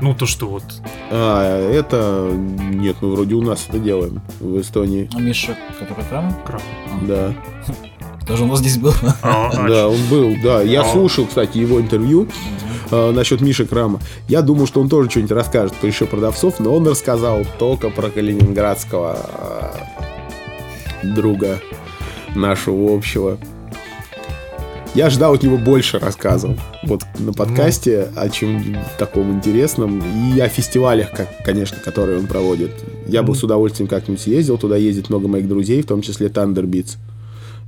Ну то, что вот А, это... Нет, мы вроде у нас это делаем в Эстонии. А Миша, который крам? крав. Да, Тоже у нас здесь был. А, а, да, он был, да. Я А. слушал, кстати, его интервью э, насчет Миши Крама. Я думал, что он тоже что-нибудь расскажет про еще продавцов, но он рассказал только про калининградского э, друга нашего общего. Я ждал от него больше рассказов. Вот на подкасте о чем таком интересном. И о фестивалях, как, конечно, которые он проводит. Я бы с удовольствием как-нибудь съездил. Туда ездит много моих друзей, в том числе Thunderbeats.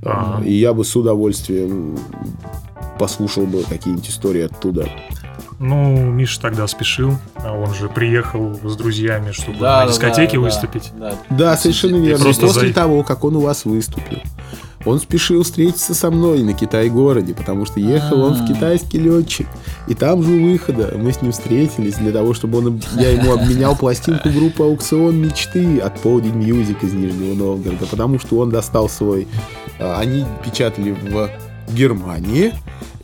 Ага. И я бы с удовольствием послушал бы какие-нибудь истории оттуда. Ну, Миша тогда спешил, а он же приехал с друзьями, чтобы Да, на да, дискотеке да, выступить. Да, Да, совершенно Ты верно. просто После за- того, как он у вас выступил, он спешил встретиться со мной на Китай-городе, потому что ехал он в А. китайский летчик. И там же у выхода мы с ним встретились для того, чтобы он, я ему обменял пластинку группы «Аукцион мечты» от Полдень Music из Нижнего Новгорода, потому что он достал свой... а, Они печатали в Германии,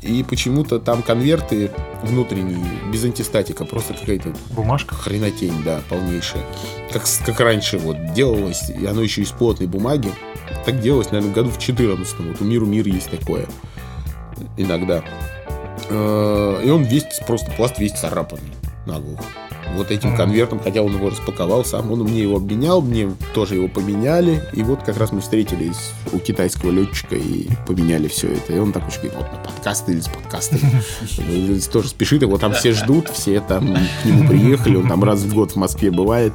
и почему-то там конверты внутренние, без антистатика, просто какая-то Бумажка. хренотень, да, полнейшая. Как, как раньше вот делалось, и оно еще из плотной бумаги. Так делалось, наверное, году в 14 Вот у Миру Мир есть такое. Иногда. Э, И он весь, просто пласт весь царапанный наглухо. Вот этим конвертом, хотя он его распаковал сам, он мне его обменял, мне тоже его поменяли. И вот как раз мы встретились у китайского летчика и поменяли все это. И он такой говорит, вот на подкасты или с подкасты. Тоже спешит, его там все ждут, все там к нему приехали, он там раз в год в Москве бывает.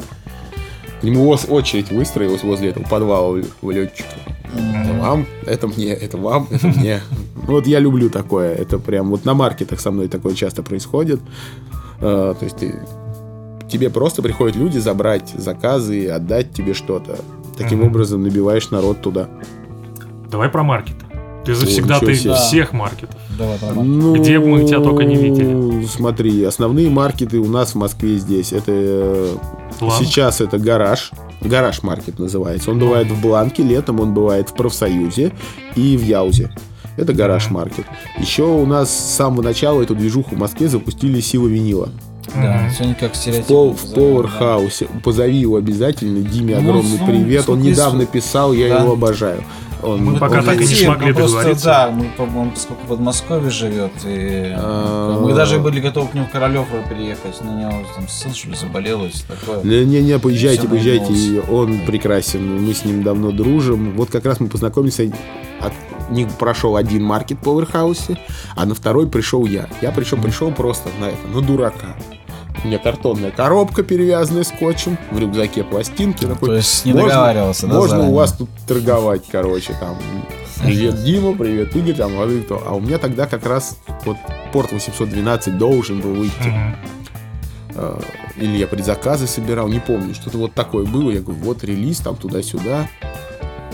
К нему очередь выстроилась возле этого подвала у летчика. Это вам, это мне, это вам, это мне. Вот я люблю такое. Это прям вот на маркетах со мной такое часто происходит. Э, То есть ты, тебе просто приходят люди забрать заказы и отдать тебе что-то. Таким Мгм. образом набиваешь народ туда. Давай про маркеты. Ты завсегда ты всех маркетов. Давай. Ну, Где бы мы тебя только не видели. Смотри, основные маркеты у нас в Москве здесь. Это э, Ладно. сейчас это гараж. Гараж маркет называется. Он бывает в Бланке, летом он бывает в профсоюзе и в Яузе. Это гараж маркет. Еще у нас с самого начала эту движуху в Москве запустили сила винила. Да, все никак В, стереотип. пол, в Powerhouse. Позови его обязательно. Диме Ну, огромный ну, привет. Он недавно писал, я Да. его обожаю. Он, Мы пока он- так и не смогли договориться. Да, мы, он поскольку в Подмосковье живет, и А. мы даже были готовы к нему в Королев приехать, но у него там сын, что ли, заболел и такое. Не-не-не, поезжайте, поезжайте. Он прекрасен. Мы с ним давно дружим. Вот как раз мы познакомились. От них прошел один маркет в Powerhouse, а на второй пришел я. Я причем пришел просто на это, на дурака. У меня картонная коробка, перевязанная скотчем, в рюкзаке пластинки. Такой, То есть не можно- договаривался, да, Можно у заранее? вас тут торговать, короче, там. Привет, Дима, привет, Игорь, там, а кто? А у меня тогда как раз вот порт 812 должен был выйти. Э, или я предзаказы собирал, не помню, что-то вот такое было. Я говорю, вот релиз, там туда-сюда.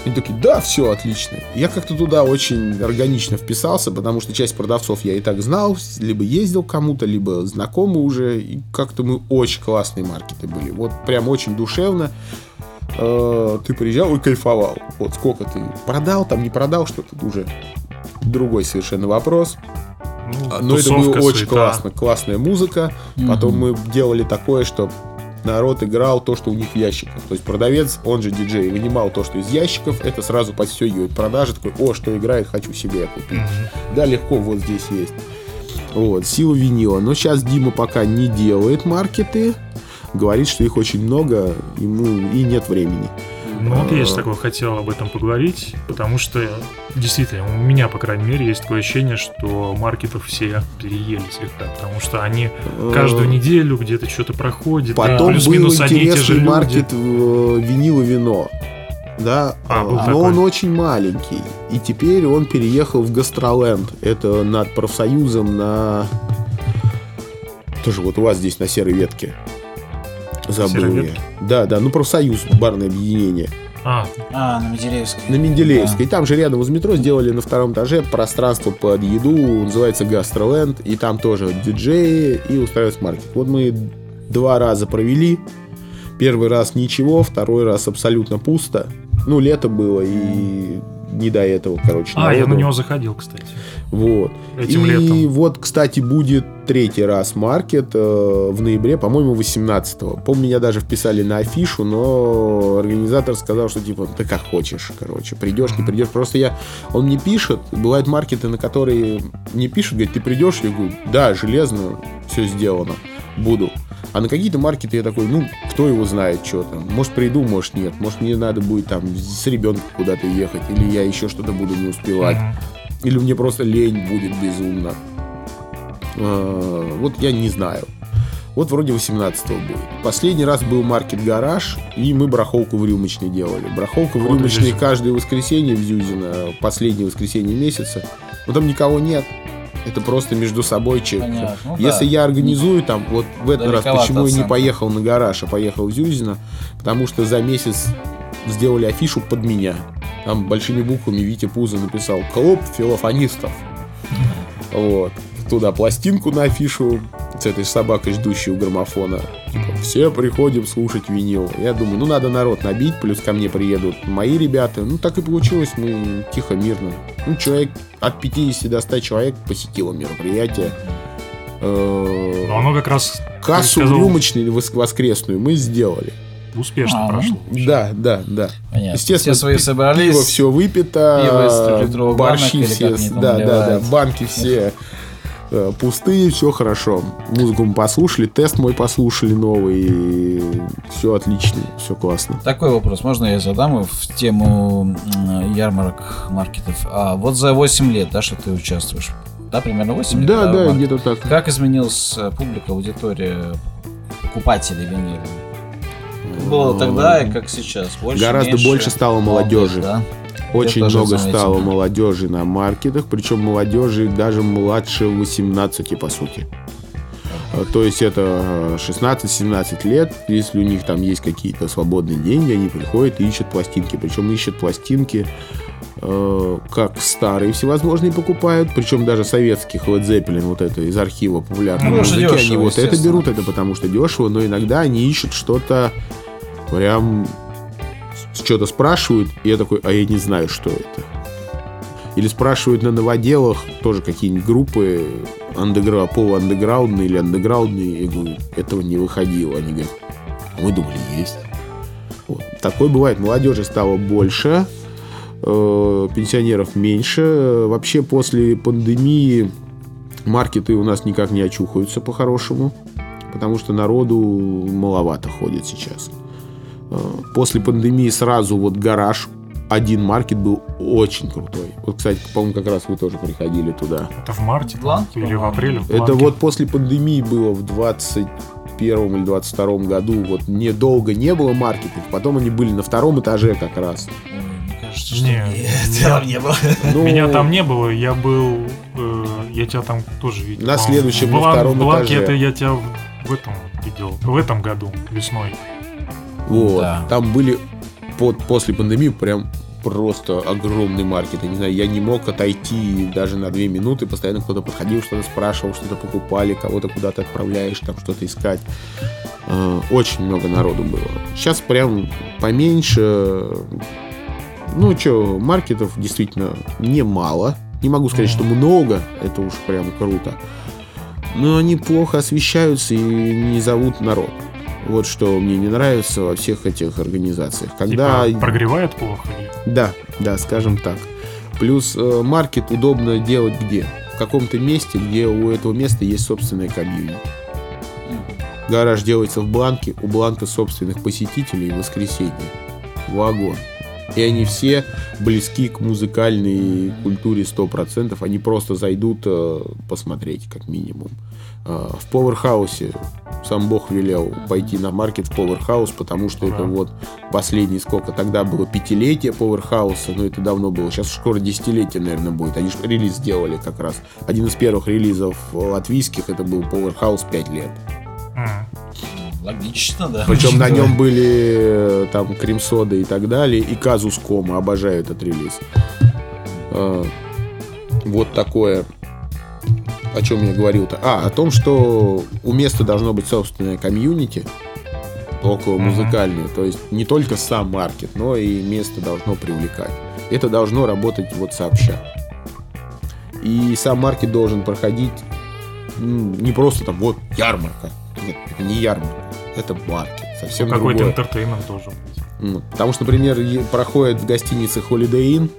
Они такие, да, все отлично. Я как-то туда очень органично вписался, потому что часть продавцов я и так знал, либо ездил кому-то, либо знакомы уже. И как-то мы очень классные маркеты были. Вот прям очень душевно. Э, Ты приезжал и кайфовал. Вот сколько ты продал, там не продал, что-то уже другой совершенно вопрос. Ну, А, Но это было очень суета. классно. Классная музыка. Потом мы делали такое, что народ играл то, что у них в ящиках. То есть продавец, он же диджей, вынимал то, что из ящиков, это сразу подстегивает продажи. Такой, о, что играет, хочу себе купить. Да, легко, вот здесь есть. Вот, сила винила. Но сейчас Дима пока не делает маркеты. Говорит, что их очень много, ему и нет времени. Ну, вот есть А. такое, хотел об этом поговорить, потому что действительно, у меня, по крайней мере, есть такое ощущение, что маркетов все переели слегка, потому что они каждую Э, неделю где-то что-то проходит, Потом был те же интересный маркет э, винил и вино. Да, А, был но такой. он очень маленький. И теперь он переехал в Гастроленд. Это над профсоюзом на... Тоже вот у вас здесь на серой ветке. Забыл я. Да, да, ну профсоюз, барное объединение. А, А, на Менделеевской. На Менделеевской. И там же рядом из метро сделали на втором этаже пространство под еду, называется Гастроленд, и там тоже диджеи и устраивается маркет. Вот мы два раза провели. Первый раз ничего, второй раз абсолютно пусто. Ну, лето было, и не до этого, короче. а я на народу. него заходил, кстати. Вот. Этим и летом. вот, кстати, будет третий раз маркет э, в ноябре, по-моему, 18-го. Помню, меня даже вписали на афишу, но организатор сказал, что типа, ты как хочешь, короче, придешь, не придешь. Просто я, он мне пишет, бывают маркеты, на которые не пишут, говорит, ты придешь? Я говорю, да, железно, все сделано, буду. А на какие-то маркеты я такой, ну, кто его знает, что там. Может, приду, может, нет. Может, мне надо будет там с ребенком куда-то ехать, или я еще что-то буду не успевать. Или мне просто лень будет безумно. А, вот я не знаю. Вот вроде 18 будет. Последний раз был маркет гараж, и мы браховку в рюмочной делали. Браховка в Вот рюмочной здесь. каждое воскресенье в Зюзино, последнее воскресенье месяца. Но там никого нет. Это просто между собой чек. Понятно. Ну Если да. я организую там, вот в этот раз, почему я не поехал на гараж, а поехал в Зюзино, потому что за месяц сделали афишу под меня. Там большими буквами Витя Пузо написал «Клуб филофонистов». Вот. Туда пластинку на афишу с этой собакой, ждущей у граммофона. Типа, все приходим слушать винил. Я думаю, ну надо народ набить, плюс ко мне приедут мои ребята. Ну так и получилось, мы тихо, мирно. Ну, человек от 50 до 100 человек посетило мероприятие. Э, Но оно как раз Кассу сказал- рюмочную вос- воскресную мы сделали. успешно А, прошло. вообще. Да, да, да. Понятно. Естественно, Все свои собрались. Пиво все выпито, Пиво из трехлитровых борщи все, да, да, да, банки все э, пустые, все хорошо. Музыку мы послушали, тест мой послушали новый, все отлично, все классно. Такой вопрос, можно я задам в тему ярмарок, маркетов? А вот за 8 лет, да, что ты участвуешь? Да, примерно 8 лет? Да, в да, маркете? где-то так. Как изменилась э, публика, аудитория покупателей винила? Было тогда и как сейчас? Больше, Гораздо меньше? больше стало молодежи. Да? Очень много стало молодежи на маркетах, причем молодежи даже младше 18, по сути. А, То есть это э, 16-17 лет, если у них там есть какие-то свободные деньги, они приходят и ищут пластинки. Причем ищут пластинки э, как старые всевозможные покупают, причем даже советских Led Zeppelin, вот это из архива популярной Ну, музыки, они дешево, вот это берут, это потому что дешево, но иногда они ищут что-то прям что-то спрашивают, и я такой, а я не знаю, что это. Или спрашивают на новоделах тоже какие-нибудь группы андегра, полуандеграундные или андеграундные. Я говорю, этого не выходило. Они говорят, мы думали, есть. Вот. Такое бывает. Молодежи стало больше, э, пенсионеров меньше. Вообще после пандемии маркеты у нас никак не очухаются по-хорошему, потому что народу маловато ходит сейчас. Э, После пандемии сразу вот гараж, один маркет был очень крутой. Вот, кстати, по-моему, как раз вы тоже приходили туда. Это в марте Бланк, или в апреле? в Это вот после пандемии было в 21 или 22 году. Вот недолго не было маркетов. Потом они были на втором этаже как раз. Кажется, что Не, нет, меня- там не было. Ну, Меня там не было, я был... э, я тебя там тоже видел. На следующем, на втором в Бланке этаже. это я тебя в этом видел. В этом году, весной. Вот. Да. Там были под, после пандемии прям просто огромный маркет. Я не знаю, я не мог отойти даже на две минуты. Постоянно кто-то подходил, что-то спрашивал, что-то покупали, кого-то куда-то отправляешь, там что-то искать. Э, Очень много народу было. Сейчас прям поменьше. Ну, что, маркетов действительно немало. Не могу сказать, что много. Это уж прям круто. Но они плохо освещаются и не зовут народ. Вот что мне не нравится во всех этих организациях. Когда... Типа, прогревает плохо? Да, да, скажем так. Плюс э, маркет удобно делать где? В каком-то месте, где у этого места есть собственная комьюнити. Гараж делается в бланке, у бланка собственных посетителей в воскресенье. Вагон. И они все близки к музыкальной культуре 100%. Они просто зайдут э, посмотреть, как минимум. Э, в Поверхаусе сам Бог велел пойти на маркет в Поверхаус, потому что это Да. вот последний сколько. Тогда было пятилетие Поверхауса, но это давно было. Сейчас скоро десятилетие, наверное, будет. Они же релиз сделали как раз. Один из первых релизов латвийских это был Powerhouse 5 лет. М. Логично, да. Причем на нем были э, там крем-сода и так далее. И казус кома. Обожаю этот релиз. А, Вот такое. О чем я говорил-то? А, о том, что у места должно быть собственное комьюнити около музыкальное. То есть не только сам маркет, но и место должно привлекать. Это должно работать вот сообща. И сам маркет должен проходить м, не просто там вот ярмарка. Нет, это не ярмарка. Это маркет. Совсем Какой-то другое. интертеймент должен быть. Ну, Потому что, например, проходит в гостинице Holiday Inn,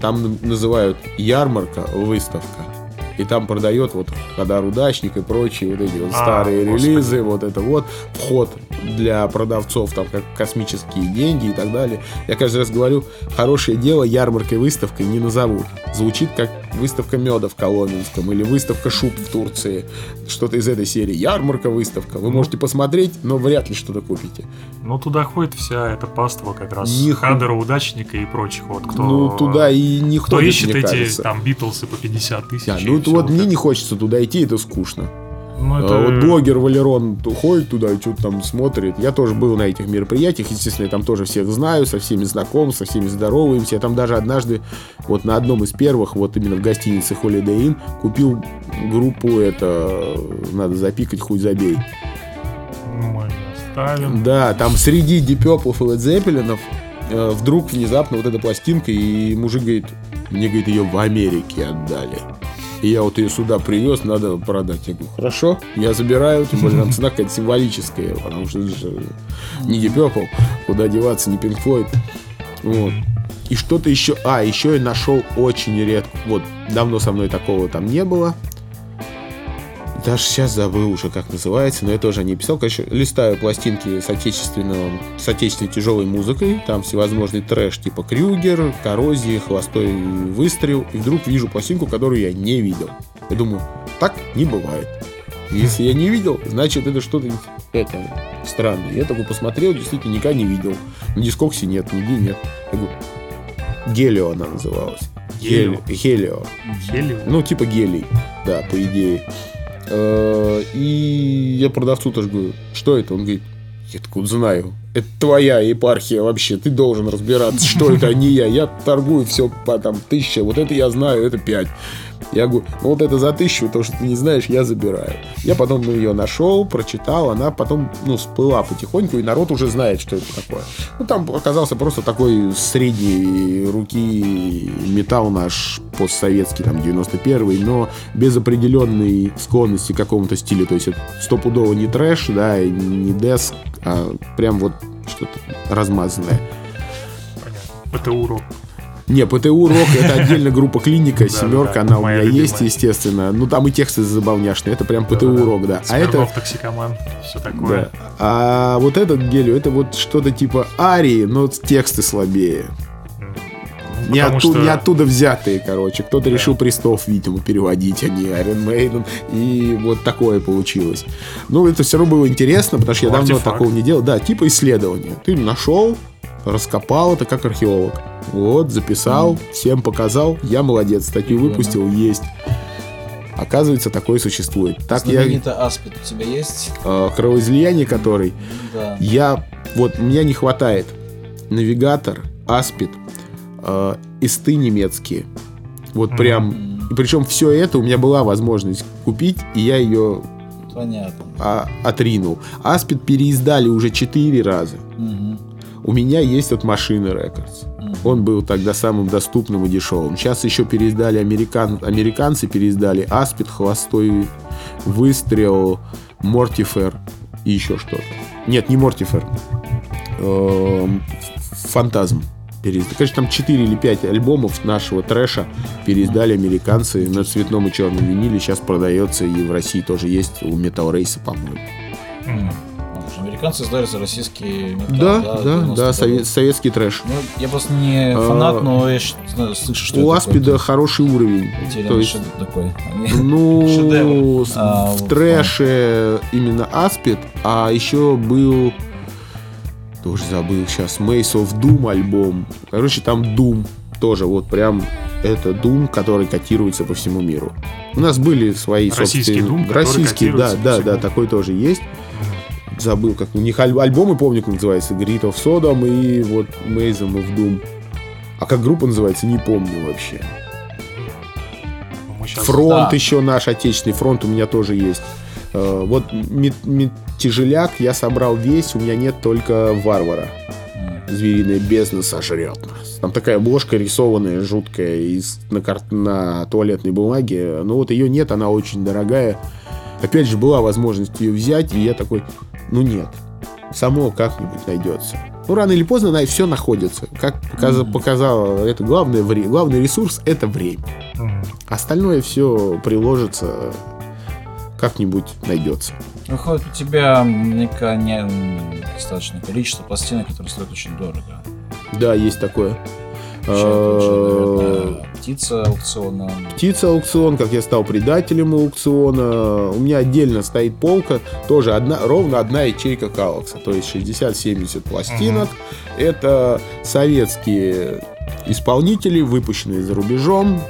там называют ярмарка, выставка. И там продает вот Хадар Удачник и прочие вот эти вот А, старые господи. релизы, вот это вот. Вход для продавцов, там как космические деньги и так далее. Я каждый раз говорю, хорошее дело ярмаркой, выставкой не назовут. Звучит как выставка меда в Коломенском или выставка шуб в Турции. Что-то из этой серии. Ярмарка, выставка. Вы можете посмотреть, но вряд ли что-то купите. Ну, туда ходит вся эта паства как раз Не Хадера, Удачника и прочих. Вот кто, Ну, туда и не кто ходит, ищет эти кажется. там Битлсы по 50 тысяч. Да, ну всё вот мне это. не хочется туда идти, это скучно. Ну, А это... Вот блогер Валерон ходит туда и что-то там смотрит. Я тоже был на этих мероприятиях. Естественно, я там тоже всех знаю, со всеми знаком, со всеми здороваемся. Я там даже однажды, вот на одном из первых, вот именно в гостинице Holiday Inn, купил группу, это, надо запикать, хуй забей. Ну, мы оставим. Да, там среди Purple и Zeppelin э, вдруг внезапно вот эта пластинка, и мужик говорит, мне, говорит, ее в Америке отдали. И я вот ее сюда привез, надо продать. Я говорю, хорошо, я забираю, тем более там цена какая-то символическая, потому что не Deep куда деваться, не Pink Floyd. Вот. И что-то еще... А, еще я нашел очень редко. Вот, давно со мной такого там не было. Даже сейчас забыл уже, как называется, но я тоже о ней писал. Конечно, листаю пластинки с, отечественного, с отечественной тяжелой музыкой. Там всевозможный трэш типа Крюгер, Коррозии, Холостой выстрел. И вдруг вижу пластинку, которую я не видел. Я думаю, так не бывает. Если я не видел, значит это что-то это, странное. Я такой посмотрел, действительно никогда не видел. На дискоксе нет, нигде нет. Я говорю, Гелио она называлась. Гелио? Гелио. Хелио? Ну, типа гелий, да, по идее. Э, И я продавцу тоже говорю, что это? Он говорит, я откуда знаю. Это твоя епархия вообще, ты должен разбираться, что это, а не я. Я торгую все по там тысяча, вот это я знаю, это пять. Я говорю, ну вот это за тысячу, то, что ты не знаешь, я забираю. Я потом ее нашел, прочитал, она потом, ну, всплыла потихоньку, и народ уже знает, что это такое. Ну, там оказался просто такой средней руки металл наш постсоветский, там, 91-й, но без определенной склонности к какому-то стилю. То есть это стопудово не трэш, да, и не деск, а прям вот что-то размазанное. Понятно. Это урок. Не, ПТУ Рок это отдельно группа клиника, Да, семерка, да, она у меня есть, естественно. Ну там и тексты забавняшные, это прям ПТУ Рок, да. А это, токсикоман, все такое. да. А вот этот гелио, это вот что-то типа арии, но тексты слабее. Не, потому оттуда, что- не оттуда взятые, короче. Кто-то решил Престов, видимо, переводить, а не Iron Maiden. И вот такое получилось. Ну, это все равно было интересно, потому что я Ну, давно артефакт. такого не делал. Да, типа исследования. Ты нашел, раскопал это как археолог. Вот, записал, всем показал. Я молодец, статью Прикольно. выпустил, есть. Оказывается, такое существует. Так я... Знаменитый Аспид у тебя есть? э, кровоизлияние который Да. я вот мне не хватает навигатор, аспид, э, исты немецкие. Вот Мгм. прям. И причем все это у меня была возможность купить, и я ее Понятно. а, отринул. Аспид переиздали уже четыре раза. Мгм. У меня есть от машины. Мгм. Он был тогда самым доступным и дешевым. Сейчас еще переиздали американ... американцы, переиздали Аспид, Холостой Выстрел, Мортифер и еще что-то. Нет, не Мортифер. Эм, Фантазм. переиздали. Конечно, там 4 или 5 альбомов нашего трэша переиздали американцы на цветном и черном виниле. Сейчас продается и в России тоже есть у Metal Race, по-моему. Американцы издали за российский металл. Да, да, 90-х да, сове- годов. советский трэш. Ну, я просто не А, фанат, но я слышу, что У Аспида какой-то хороший уровень. То есть такой. Они- Ну, А, в вот, трэше именно Аспид, а еще был, тоже забыл сейчас, Maze of Doom альбом. Короче, там Doom тоже, вот прям это Doom, который котируется по всему миру. У нас были свои Российский собственные... Doom, который Российский, да, да, всему. да, такой тоже есть. Забыл, как у них аль- альбомы, помню, как называется. Grit of Sodom и вот Maze of Doom. А как группа называется, не помню вообще. Щас- Фронт Да. еще наш отечественный фронт у меня тоже есть. Э, Вот тяжеляк я собрал весь, у меня нет только варвара. Звериная бездна сожрет нас. Там такая обложка рисованная, жуткая, из, на, кар- на туалетной бумаге. Но вот ее нет, она очень дорогая. Опять же, была возможность ее взять, и я такой, ну нет, само как-нибудь найдется. Ну, рано или поздно на все находится. Как показа- Мгм. показало это главное время. Главный ресурс это время. Остальное все приложится, как-нибудь найдется. Выходит, у тебя наверняка не достаточное количество пластинок, которые стоят очень дорого. Да, есть такое. Наверное, птица аукциона. Птица аукцион, как я стал предателем аукциона. У меня отдельно стоит полка, тоже одна, ровно одна ячейка Калакса, то есть 60-70 пластинок. Это советские исполнители, выпущенные за рубежом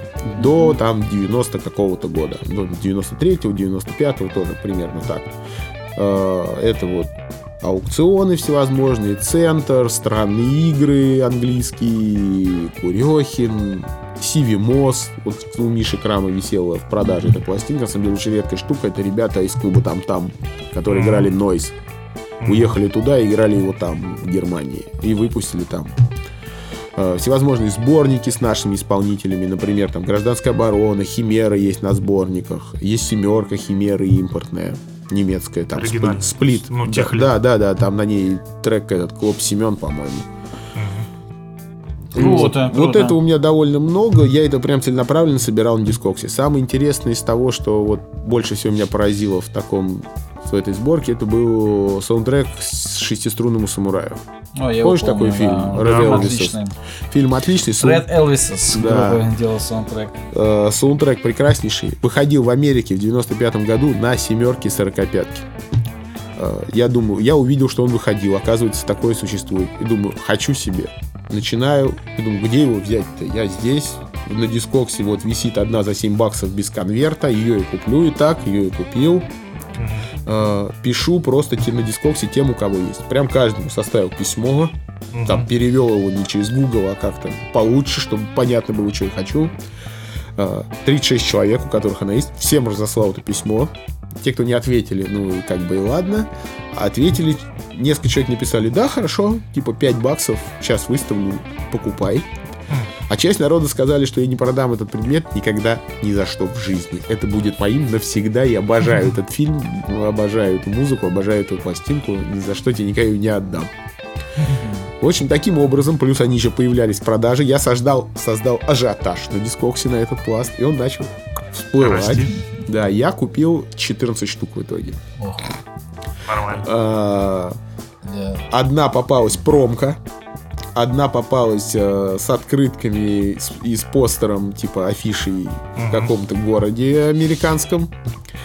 до там 90 какого-то года. До 93-го, 95-го тоже примерно так. Э, Это вот аукционы всевозможные, центр, странные игры английские, Курехин, Сиви Мосс. Вот у Миши Крама висела в продаже эта пластинка. На самом деле очень редкая штука. Это ребята из клуба Там-Там, которые играли Нойс. Уехали туда и играли его там, в Германии. И выпустили там. Э, Всевозможные сборники с нашими исполнителями. Например, там «Гражданская оборона», «Химера» есть на сборниках. Есть «Семерка», «Химера» импортная немецкая, там сплит. Ну, да, тех лет. да, да, да, там на ней трек этот Клоп Семен, по-моему. Круто, вот, круто. это у меня довольно много. Я это прям целенаправленно собирал на дискоксе. Самое интересное из того, что вот больше всего меня поразило в таком в этой сборке, это был саундтрек с шестиструнному самураю. О, я Помнишь такой помню, фильм? да. Red Да. Отличный. Фильм отличный, сау- Red Elvis, Да. делал саундтрек. э, саундтрек прекраснейший. Выходил в Америке в 95 году на семерке 45 Я думаю, я увидел, что он выходил. Оказывается, такое существует. И думаю, хочу себе. Начинаю, и думаю, где его взять-то? Я здесь, на дискоксе вот висит одна за 7 баксов без конверта. Ее и куплю и так, ее и купил. Э, пишу просто на дискоксе тем, у кого есть. Прям каждому составил письмо. Там перевел его не через Google, а как-то получше, чтобы понятно было, что я хочу. Э, 36 человек, у которых она есть. Всем разослал это письмо. Те, кто не ответили, ну как бы и ладно. Ответили, несколько человек написали, да, хорошо, типа 5 баксов, сейчас выставлю, покупай. А часть народа сказали, что я не продам этот предмет никогда, ни за что в жизни. Это будет моим навсегда. Я обожаю этот фильм, обожаю эту музыку, обожаю эту пластинку. Ни за что тебе никогда не отдам. В общем, таким образом, плюс они еще появлялись в продаже, я создал, создал ажиотаж на дискоксе на этот пласт, и он начал всплывать. Расти. Да, я купил 14 штук в итоге. Ох, Нормально. А. Одна попалась промка, одна попалась э, с открытками с- и с постером, типа афишей в каком-то городе американском.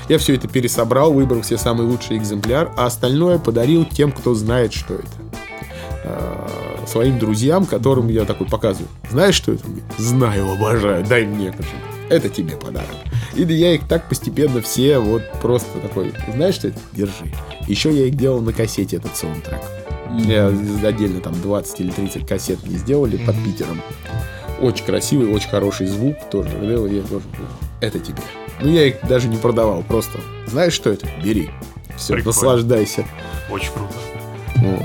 Я все это пересобрал, выбрал все самый лучший экземпляр, а остальное подарил тем, кто знает, что это. Э, Своим друзьям, которым я такой показываю. Знаешь, что это? Знаю, обожаю, дай мне. Короче, Это тебе подарок. И я их так постепенно все вот просто такой, знаешь, что это? Держи. Еще я их делал на кассете, этот саундтрек. Я отдельно там 20 или 30 кассет мне сделали под. Питером. Очень красивый, очень хороший звук тоже. я тоже, Это тебе. Ну, я их даже не продавал, просто. Знаешь, что это? Бери. Все, Прикольно. наслаждайся. Очень круто. Вот.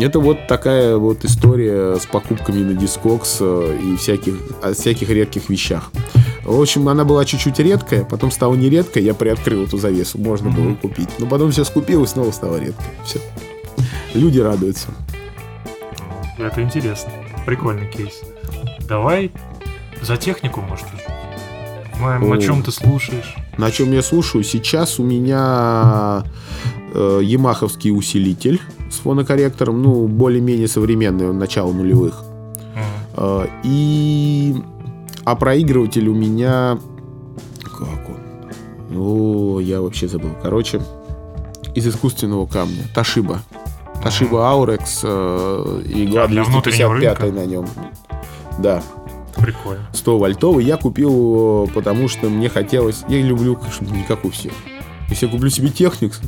Это вот такая вот история с покупками на Discogs э, и всяких, о всяких редких вещах. В общем, она была чуть-чуть редкая, потом стала не редкой, я приоткрыл эту завесу, можно было Мгм. купить. Но потом все скупил и снова стала редкой. Все. Люди радуются. Это интересно. Прикольный кейс. Давай за технику, может быть. На, на О. чем ты слушаешь? На чем я слушаю? Сейчас у меня э, ямаховский усилитель с фонокорректором, ну, более-менее современный, он начала нулевых. Мгм. Э, И... А проигрыватель у меня... Как он? О, я вообще забыл. Короче, из искусственного камня. Ташиба. Ташиба Ауrekс э, и игла А, для внутреннего 255 рынка? на нем. Да, Прикольно. 100 вольтовый. Я купил его, потому что мне хотелось... Я люблю, не как у всех. Если я куплю себе Техникс,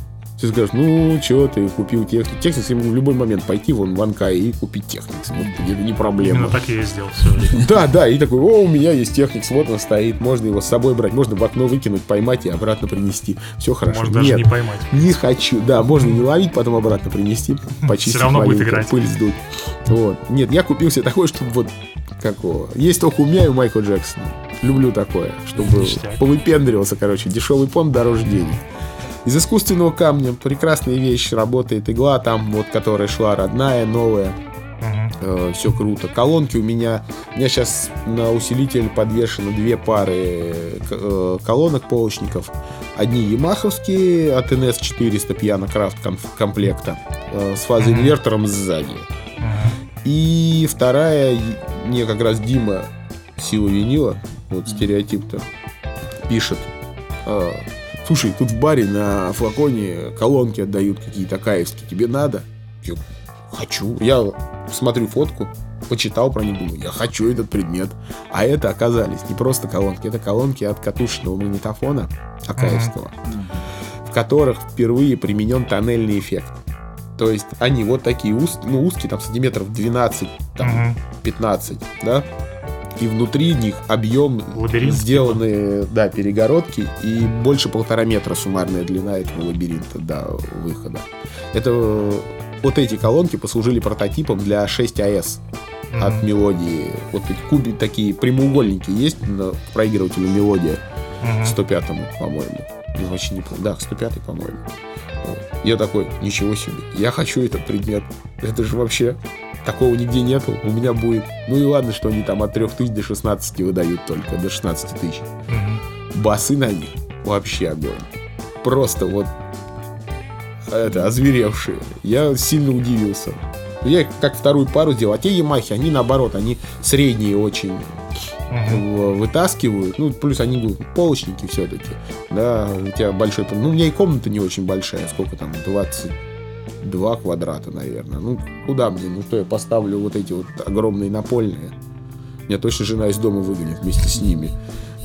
все скажут, ну, что ты купил Техникс. Техникс я могу в любой момент пойти вон в Анкай и купить Техникс. Вот, это не проблема. Именно так я и сделал все. Да, да, и такой, о, у меня есть техникс, вот он стоит, можно его с собой брать, можно в окно выкинуть, поймать и обратно принести. Все хорошо. Можно даже не поймать. не хочу. Да, можно не ловить, потом обратно принести, почистить равно будет играть. пыль сдуть. Вот. Нет, я купил себе такой, чтобы вот какого. Есть только у меня и у Майкла Джексона. Люблю такое, чтобы повыпендривался, короче. Дешевый понт дороже денег. Из искусственного камня прекрасная вещь, работает игла там, вот, которая шла родная, новая Мгм. все круто. Колонки у меня... У меня сейчас на усилитель подвешено две пары э, э, колонок полочников. Одни ямаховские от NS400 Piano Craft комплекта э, с фазоинвертором сзади. И вторая мне как раз Дима Сила винила, вот стереотип-то, пишет. Слушай, тут в баре на флаконе колонки отдают какие-то каевские. Тебе надо? Я хочу. Я смотрю фотку, почитал про них, думаю, я хочу этот предмет. А это оказались не просто колонки, это колонки от катушечного магнитофона акаевского, в которых впервые применен тоннельный эффект. То есть они вот такие уз- ну, узкие, там сантиметров 12, там, Мгм. 15, да? И внутри них объем Лабиринт, сделаны, да, перегородки и больше полтора метра суммарная длина этого лабиринта до выхода. Это вот эти колонки послужили прототипом для 6АС от Мгм. мелодии. Вот эти куби такие прямоугольники есть на проигрывателе мелодия к 105, по-моему. Ну, вообще не помню. Да, к 105, по-моему. Я такой, ничего себе, я хочу этот предмет. Это же вообще такого нигде нету. У меня будет. Ну и ладно, что они там от 3000 до 16 выдают только, до 16 тысяч. Басы на них вообще огонь. Просто вот это, озверевшие. Я сильно удивился. Я их как вторую пару сделал. А те Ямахи, они наоборот, они средние очень В- вытаскивают. Ну, плюс они ну, полочники все-таки. Да, у тебя большой... Ну, у меня и комната не очень большая. Сколько там? 22 квадрата, наверное. Ну, куда мне? Ну, что я поставлю вот эти вот огромные напольные? Меня точно жена из дома выгонит вместе с ними.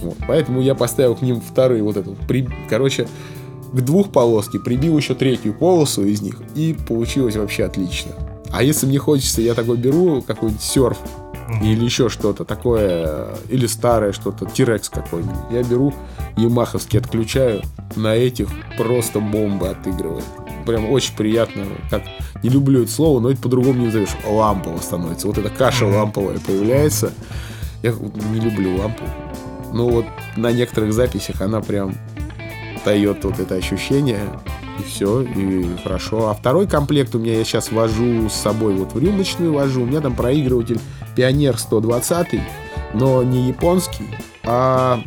Вот. Поэтому я поставил к ним вторые вот этот. При... Короче, к двух полоски прибил еще третью полосу из них. И получилось вообще отлично. А если мне хочется, я такой беру какой-нибудь серф Или еще что-то такое, или старое что-то, Тирекс какой-нибудь. Я беру Ямаховский, отключаю, на этих просто бомба отыгрывает. Прям очень приятно, как не люблю это слово, но это по-другому не назовешь. Лампово становится. Вот эта каша ламповая появляется. Я не люблю лампу. Но вот на некоторых записях она прям дает вот это ощущение. И все, и хорошо. А второй комплект у меня я сейчас вожу с собой вот в рюмочную вожу. У меня там проигрыватель Пионер 120, но не японский, а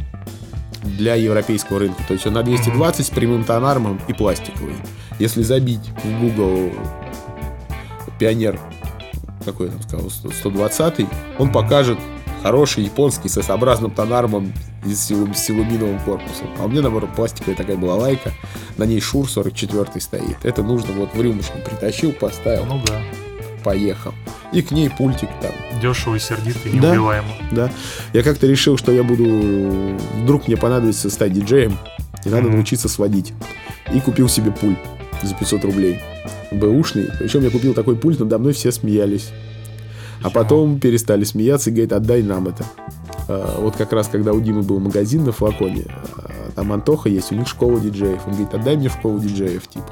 для европейского рынка. То есть он на 220 с прямым тонармом и пластиковый. Если забить в Google Пионер, какой я там сказал, 120, он покажет хороший японский с S-образным тонармом и с силу- с силуминовым корпусом. А у меня, наоборот, пластиковая такая была лайка. На ней Шур 44 стоит. Это нужно вот в рюмочную притащил, поставил, Ну да. поехал. И к ней пультик там. Дешево и сердито, и Да. неубиваемо. Да. Я как-то решил, что я буду... Вдруг мне понадобится стать диджеем, и надо Мгм. научиться сводить. И купил себе пульт за 500 рублей. Бэушный. Причем я купил такой пульт, надо мной все смеялись. А потом перестали смеяться и говорит, отдай нам это. А, Вот как раз, когда у Димы был магазин на флаконе, а, там Антоха есть, у них школа диджеев. Он говорит, отдай мне школу диджеев, типа.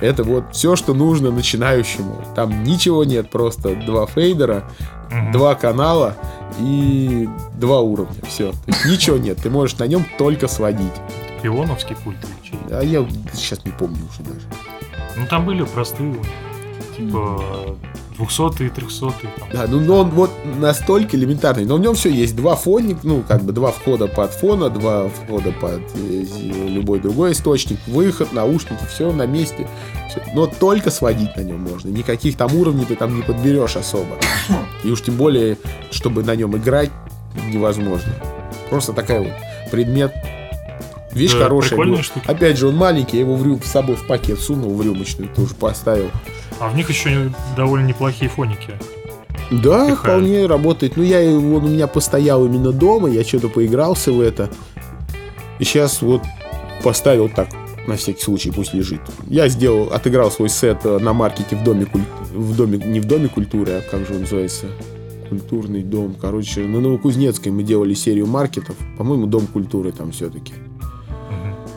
Это вот все, что нужно начинающему. Там ничего нет, просто два фейдера, Мгм. два канала и два уровня. Все. ничего нет. Ты можешь на нем только сводить. Пионовский пульт или чей? А я сейчас не помню уже даже. Ну там были простые, типа 200 и 300 там. Да, ну но он вот настолько элементарный. Но в нем все есть. Два фонник, ну, как бы два входа под фона, два входа под э, любой другой источник, выход, наушники, все на месте. Всё. Но только сводить на нем можно. Никаких там уровней ты там не подберешь особо. И уж тем более, чтобы на нем играть, невозможно. Просто такая вот предмет. Вещь Да, хорошая. Опять же, он маленький, я его в рю- с собой в пакет сунул, в рюмочную тоже поставил. А в них еще довольно неплохие фоники. Да, Пихают. вполне работает. Ну, я он у меня постоял именно дома, я что-то поигрался в это. И сейчас вот поставил так, на всякий случай, пусть лежит. Я сделал, отыграл свой сет э, на маркете в доме, куль- в доме, не в доме культуры, а как же он называется? Культурный дом. Короче, на Новокузнецкой мы делали серию маркетов. По-моему, дом культуры там все-таки.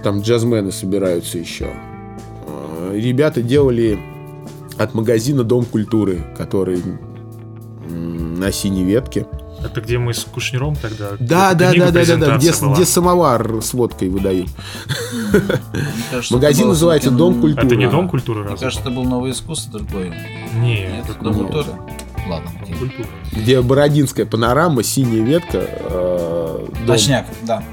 Там джазмены собираются еще. Э, Ребята делали от магазина Дом культуры, который на синей ветке. Это где мы с Кушнером тогда... Да, да, да, да, да, да, где, была. где самовар с водкой выдают. Мне кажется, Магазин называется Дом культуры. Это не. Дом культуры, Мне разве? кажется, это был новое искусство другое. Не, Нет, это Дом культуры. Ладно. Где Бородинская панорама, синяя ветка. э. Точняк, да.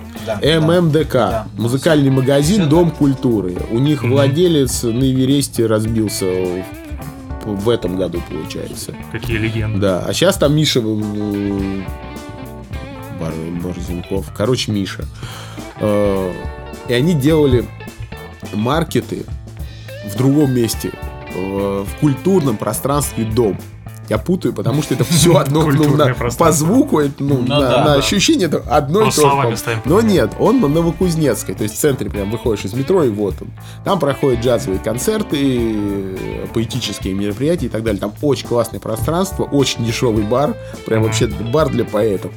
Да. ММДК. Да. Музыкальный магазин Всё Дом так. культуры. У них Мгм. владелец на Эвересте разбился в, в этом году, получается. Какие легенды. Да, а сейчас там Миша Бар- Борзенков, короче, Миша. Э, И они делали маркеты в другом месте, в культурном пространстве дом. Я путаю, потому что это все одно, ну, Культурное на- пространство. по звуку, ну, Ну на, да, на да. ощущение это одно и то же. Но нет, он на Новокузнецкой, то есть в центре прям выходишь из метро и вот он. Там проходят джазовые концерты, э, поэтические мероприятия и так далее. Там очень классное пространство, очень дешевый бар, прям вообще бар для поэтов.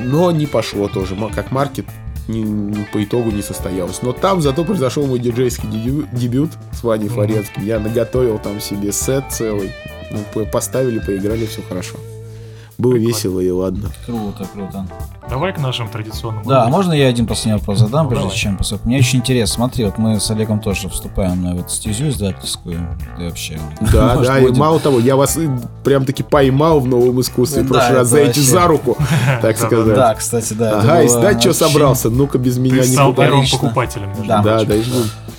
Но не пошло тоже, как маркет не- по итогу не состоялось. Но там зато произошел мой диджейский дебю- дебют с Ваней Мгм. Форецким. Я наготовил там себе сет целый. Ну, по- поставили, поиграли, все хорошо. Было Прикольно. весело и ладно. Круто, круто. Давай к нашим традиционным. Да, а можно я один последний вопрос задам, Ну, прежде давай. чем поскольку Мне очень интересно. Смотри, вот мы с Олегом тоже вступаем на эту стезю издательскую. И вообще. Да, может, да, и мало того, я вас и прям таки поймал в новом искусстве. В Да, прошлый раз за эти за руку, так сказать. Да, кстати, да. Ага, было издать что собрался? Ну-ка без меня Ты не пугай. первым покупателем. Да. Да, и.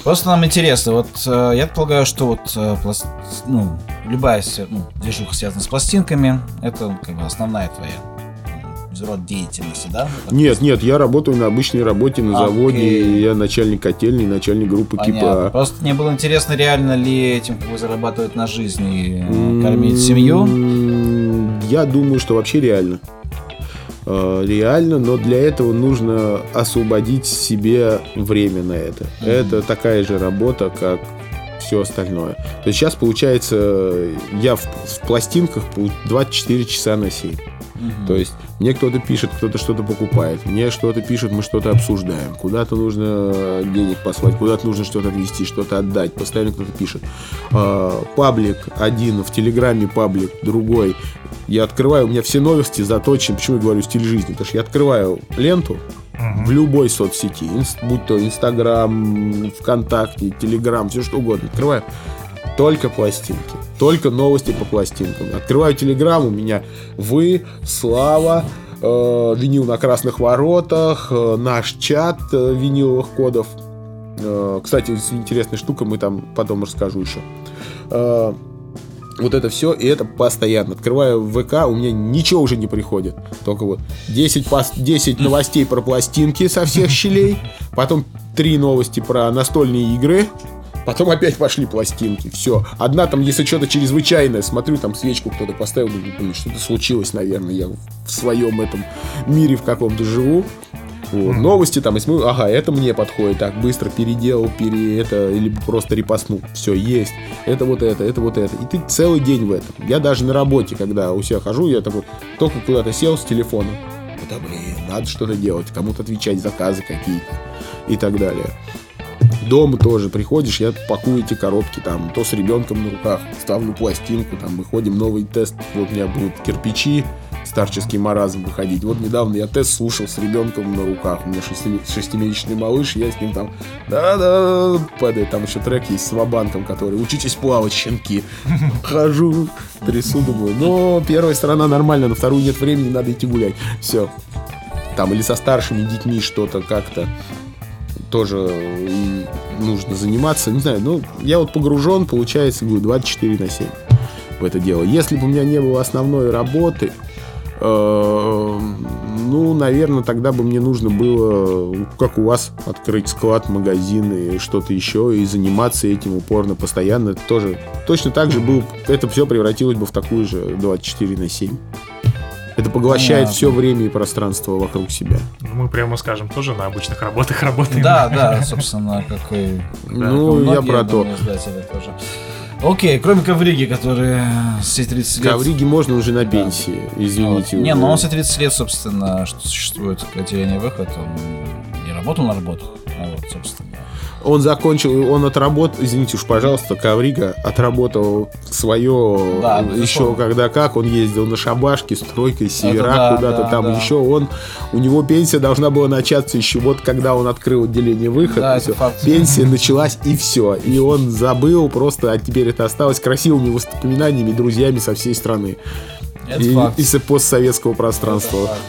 Просто нам интересно, вот э, я полагаю, что вот э, пласт- ну, любая ну, движуха, связанная с пластинками, это как бы основная твоя род деятельности, да? Нет, нет, я работаю на обычной работе на Окей. заводе. Я начальник котельной, начальник группы Понятно. КИПА. Просто мне было интересно, реально ли этим как бы зарабатывать на жизнь и кормить семью. Я думаю, что вообще реально. Э, Реально, но для этого нужно освободить себе время на это. Мгм. Это такая же работа, как все остальное. То есть сейчас получается, я в, в пластинках пол- 24 часа на 7. Мгм. То есть мне кто-то пишет, кто-то что-то покупает, мне что-то пишет, мы что-то обсуждаем. Куда-то нужно э, денег послать, куда-то нужно что-то отвезти, что-то отдать. Постоянно кто-то пишет. А, Паблик один, в Телеграме паблик другой. Я открываю, у меня все новости заточены. Почему я говорю стиль жизни? Потому что я открываю ленту в любой соцсети, будь то Инстаграм, ВКонтакте, Телеграм, все что угодно. Открываю только пластинки, только новости по пластинкам. Открываю Телеграм, у меня вы, Слава, э, винил на красных воротах, э, наш чат э, виниловых кодов. Э, кстати, интересная штука, мы там потом расскажу еще. Э, вот это все, и это постоянно. Открываю ВК, у меня ничего уже не приходит. Только вот 10, пос- 10 новостей про пластинки со всех щелей, потом 3 новости про настольные игры, потом опять пошли пластинки. Все. Одна там, если что-то чрезвычайное, смотрю, там свечку кто-то поставил, думаю, блин, что-то случилось, наверное, я в своем этом мире в каком-то живу. Вот. Мгм. Новости там, если мы, ага, это мне подходит, так, быстро переделал, пере это, или просто репостнул. Все, есть. Это вот это, это вот это. И ты целый день в этом. Я даже на работе, когда у себя хожу, я такой, только куда-то сел с телефоном. Да блин, надо что-то делать, кому-то отвечать, заказы какие-то и так далее. Дома тоже приходишь, я пакую эти коробки там, то с ребенком на руках, ставлю пластинку, там выходим, новый тест, вот у меня будут кирпичи, старческий маразм выходить. Вот недавно я тест слушал с ребенком на руках, у меня шести- шестимесячный малыш, я с ним там, да-да, падает, там еще трек есть с Вабанком, который «Учитесь плавать, щенки». Хожу, трясу, думаю, но первая сторона нормально, на вторую нет времени, надо идти гулять. Все. Там или со старшими детьми что-то как-то тоже м, нужно заниматься. Не знаю, ну, я вот погружен, получается, говорю, 24 на 7 в это дело. Если бы у меня не было основной работы, э, ну, наверное, тогда бы мне нужно было, как у вас, открыть склад, магазин и что-то еще, и заниматься этим упорно, постоянно. Это тоже точно так же был, это все превратилось бы в такую же 24 на 7. Это поглощает все время и пространство вокруг себя. Ну, мы прямо скажем, тоже на обычных работах работаем. Да, да, собственно, как и ну, я про то. Окей, кроме ковриги, который все 30 лет... Ковриги можно уже на пенсии, извините. Вот. Не, ну он все 30 лет, собственно, что существует отделение выход, он не работал на работах, а вот, собственно. Он закончил, он отработал, извините уж, пожалуйста, Коврига отработал свое Да, еще когда как, он ездил на шабашке, стройкой, севера, да, куда-то да, там да. еще, он, у него пенсия должна была начаться еще вот когда он открыл отделение выход, Да, и это пенсия началась и все, и он забыл просто, а теперь это осталось красивыми воспоминаниями, друзьями со всей страны Это и факт. из постсоветского Это пространства. факт.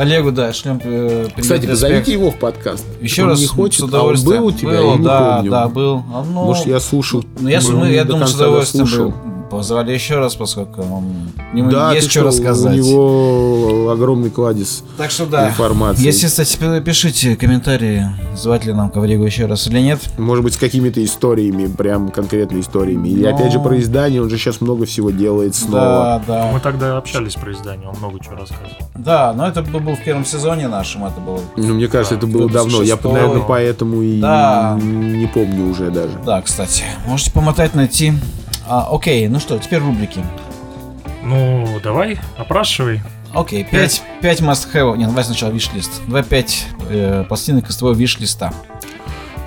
Олегу, да, шлем э, привет, Кстати, позовите его в подкаст. Еще Он раз не хочет, с а он удовольствием. был у тебя, Был, я не да, помню. да, был. А, ну, Может, я слушал. ну, я, был, ну, не я думаю, с удовольствием дослушал. бы позвали еще раз, поскольку он, ему Да, есть что что, рассказать. У него огромный кладезь Так что да. информации. Если, кстати, пи- пишите комментарии, звать ли нам Ковригу еще раз или нет. Может быть, с какими-то историями, прям конкретно историями. И Но- опять же про издание, он же сейчас много всего делает снова. Да, да. Мы тогда общались про издание, он много чего рассказывал. Да, но это был в первом сезоне нашем, это было. Ну, мне кажется, это Да, было выпуск давно. Я, наверное, поэтому и Да. не помню уже даже. Да, кстати. Можете помотать, найти. А, окей, ну что, теперь рубрики. Ну, давай, опрашивай. Окей, 5, 5 must have. Не, давай сначала виш-лист. Давай 5 э, пластинок из твоего виш-листа.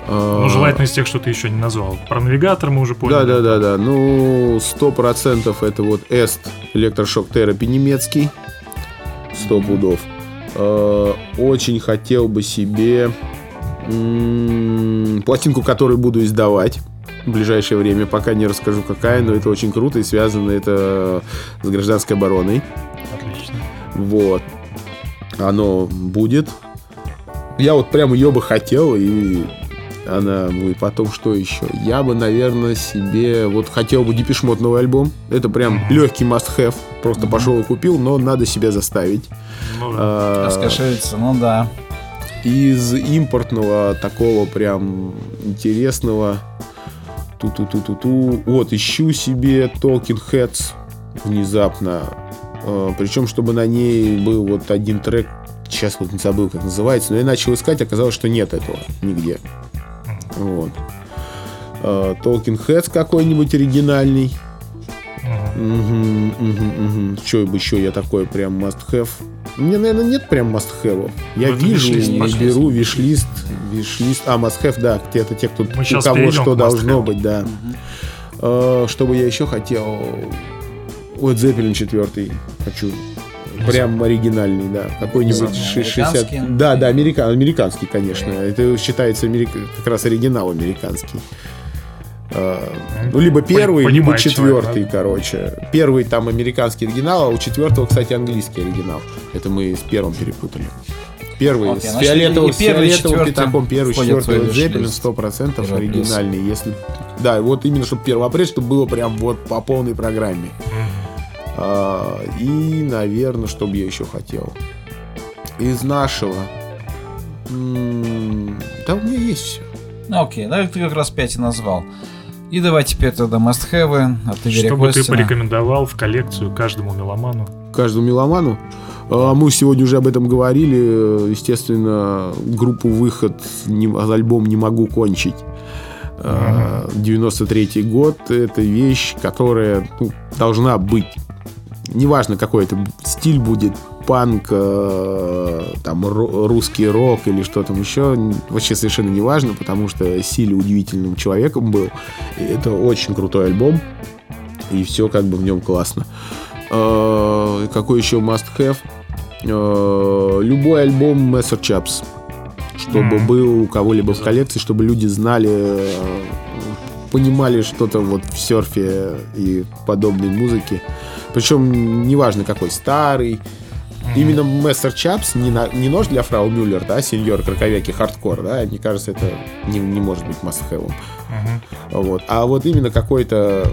Ну, желательно из тех, что ты еще не назвал. Про навигатор мы уже поняли. Да, да, да, да. Ну, сто процентов это вот Эст электрошок терапи немецкий. Сто пудов. Э, Очень хотел бы себе пластинку, которую буду издавать в ближайшее время. Пока не расскажу какая, но это очень круто и связано это с гражданской обороной. Отлично. Вот. Оно будет. Я вот прям ее бы хотел, и она будет потом что еще. Я бы, наверное, себе вот хотел бы Депешмот новый альбом. Это прям Мгм. легкий must-have. Просто пошел и купил, но надо себя заставить. Ну. А, Раскошелиться, ну да. из импортного такого прям интересного ту-ту-ту-ту-ту. Вот, ищу себе Talking Heads внезапно. Причем, чтобы на ней был вот один трек. Сейчас вот не забыл, как называется. Но я начал искать, оказалось, что нет этого нигде. Вот. А, Talking Heads какой-нибудь оригинальный. Мгм. Что бы еще я такой прям must have? Мне, наверное, нет прям must have. Я Ну, вижу и беру виш-лист. Виш-лист. А, must have, да. Это те, кто, Мы у кого что должно быть, да. А, Что бы я еще хотел? Вот Zeppelin 4 хочу. Прям оригинальный, да. Какой-нибудь Самый ши- 60... американский? Да, да, америка... американский, конечно. Это считается америк- как раз оригинал американский. А, Ну, либо первый, либо понимает человек, четвертый, короче. Первый там американский оригинал, а у четвертого, кстати, английский оригинал. Это мы с первым перепутали. Первый Окей, с значит, фиолетовым, с фиолетовым четвертый пятаком, первый, четвертый виш-лист. 100% Первый плюс. оригинальный. Если... Да, и вот именно, чтобы 1 апреля, чтобы было прям вот по полной программе. А, и, наверное, что бы я еще хотел. Из нашего. М, Да, у меня есть все. Ну окей, да, ты как раз 5 и назвал. И давай теперь тогда must have от Игоря Что бы ты порекомендовал в коллекцию каждому меломану? каждому меломану. А, Мы сегодня уже об этом говорили. Естественно, группу «Выход», не- альбом «Не могу кончить». А, 93-й год. Это вещь, которая ну, должна быть. Неважно, какой это стиль будет. Панк, э, там, русский рок или что там еще. Вообще совершенно не важно, потому что Сили удивительным человеком был. И это очень крутой альбом. И все как бы в нем классно. Э, Какой еще must have? Э, Любой альбом Messer Chaps. Чтобы Мгм. был у кого-либо в коллекции, чтобы люди знали, понимали что-то вот в серфе и подобной музыке. Причем неважно какой, старый. Именно Messer Chups, не, на- не нож для фрау Мюллер, да, сеньор Краковяки хардкор, да, мне кажется, это не, не может быть must-have. Мгм. Вот. А вот именно какой-то,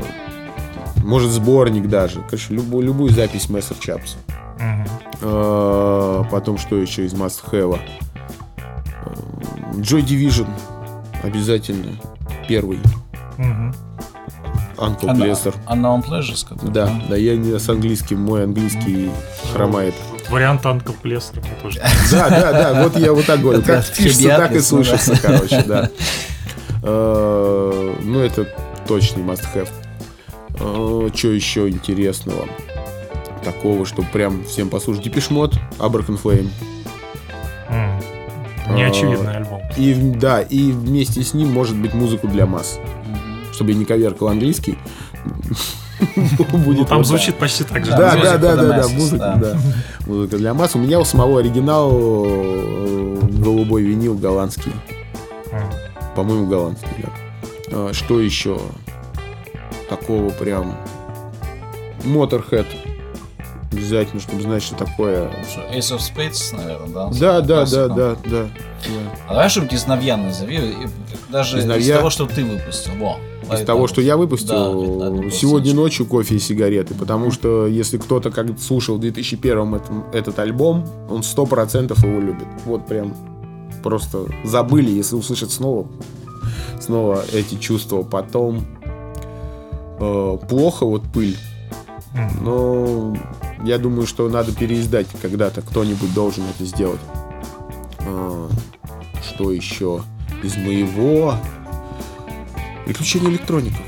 может, сборник даже. Короче, любую, любую запись Messer Chups. Мгм. А, Потом, что еще из must have? Joy Division. Обязательно. Первый. Мгм. Uncle Она- Blesser. Unknown Pleasures, который, Да, да, я не с английским, мой английский хромает. Вариант мне тоже. Да, да, да, вот я вот так говорю. Как пишется, так и слышится, короче, да. Э, Ну, это точный must have. Что еще интересного? Такого, что прям всем послушать. Депешмот, Абракен Флейм. Неочевидный альбом. И, да, и вместе с ним может быть музыку для масс. Чтобы я не коверкал английский. Будет там звучит почти так же. Да, да, да, да, да, музыка, да. Музыка для масс. У меня у самого оригинал э, голубой винил голландский. По-моему, голландский, да. А, Что еще? Такого прям... Motorhead. Обязательно, чтобы знать, что такое. Ace of Spades, наверное, да? Да, да, да, да, да. А давай что-нибудь из Навья назови, даже Из того, что ты выпустил. Во, Из того, что я Да, выпустил, Numbers. сегодня ночью кофе и сигареты, потому что если кто-то как слушал в 2001 этом, этот альбом, он сто процентов его любит. Вот прям просто забыли, если услышат снова, снова эти чувства. Потом э, плохо вот пыль, но я думаю, что надо переиздать когда-то, кто-нибудь должен это сделать. А, что еще из моего? Приключения электроников.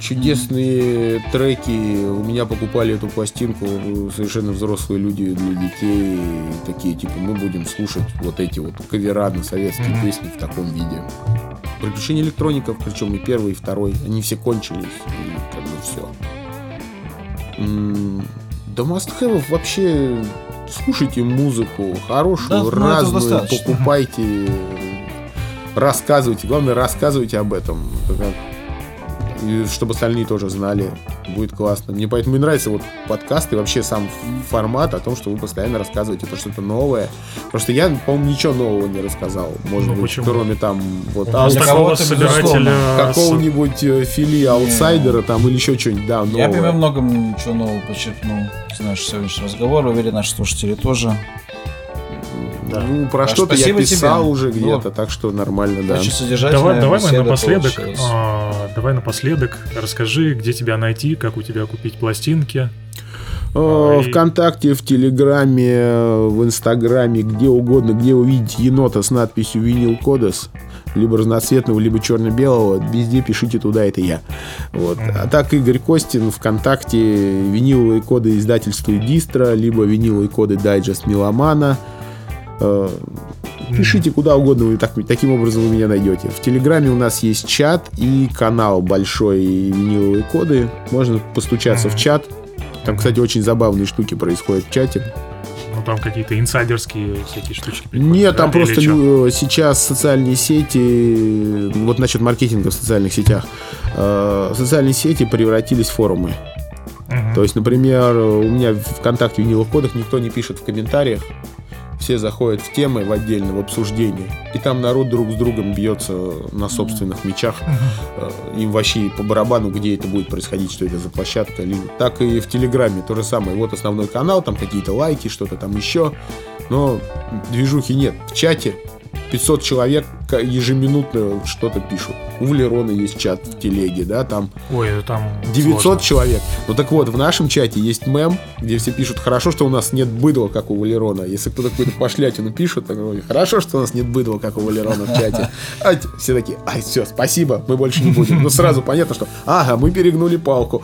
Чудесные треки. У меня покупали эту пластинку совершенно взрослые люди для детей. Такие, типа, мы будем слушать вот эти вот кавера на советские песни в таком виде. Приключения электроников, причем и первый, и второй, они все кончились. И как бы все. Да must вообще слушайте музыку хорошую, Да, ну, разную, покупайте, рассказывайте, главное рассказывайте об этом, и чтобы остальные тоже знали, будет классно. Мне поэтому и нравится вот подкаст и вообще сам формат о том, что вы постоянно рассказываете про что-то новое. Просто я, по-моему, ничего нового не рассказал, может Ну, быть, почему? кроме там вот А такого собирателя... с- какого-нибудь э, фили аутсайдера там или еще что-нибудь, да, Я новое. прям много чего нового почерпнул из нашего сегодняшнего разговора. Уверен, наши слушатели тоже. Да. Ну, про Так, что-то я писал тебе. уже Ну, где-то, так что нормально, да. Давай, давай мы напоследок, а, давай напоследок расскажи, где тебя найти, как у тебя купить пластинки. Э, и- Вконтакте, в Телеграме, э, в Инстаграме, где угодно, где увидите енота с надписью «Винил Кодес», либо разноцветного, либо черно-белого, везде пишите туда, это я. Вот. А так Игорь Костин ВКонтакте, виниловые коды издательства и дистро, либо виниловые коды дайджест Меломана. Э, Пишите куда угодно, вы так- таким образом вы меня найдете. В Телеграме у нас есть чат и канал большой виниловые коды. Можно постучаться в чат. Там, кстати, очень забавные штуки происходят в чате. Ну, там какие-то инсайдерские всякие штучки. Нет, там да, или просто чё? лю- сейчас социальные сети, вот насчет маркетинга в социальных сетях, э, социальные сети превратились в форумы. Мгм. То есть, например, у меня в ВКонтакте в виниловых кодах никто не пишет в комментариях. Все заходят в темы в отдельно, в обсуждение. И там народ друг с другом бьется на собственных мечах. Э, Им вообще по барабану, где это будет происходить, что это за площадка. Либо- Так и в Телеграме то же самое. Вот основной канал, там какие-то лайки, что-то там еще. Но движухи нет. В чате 500 человек ежеминутно что-то пишут. У Валерона есть чат в телеге, да, там Ой, там 900 сложно. человек. Ну так вот, в нашем чате есть мем, где все пишут, хорошо, что у нас нет быдла, как у Валерона. Если кто-то какую-то пошлятину пишет, так говорит, хорошо, что у нас нет быдла, как у Валерона в чате. А все такие, ай, все, спасибо, мы больше не будем. Ну сразу понятно, что, ага, мы перегнули палку.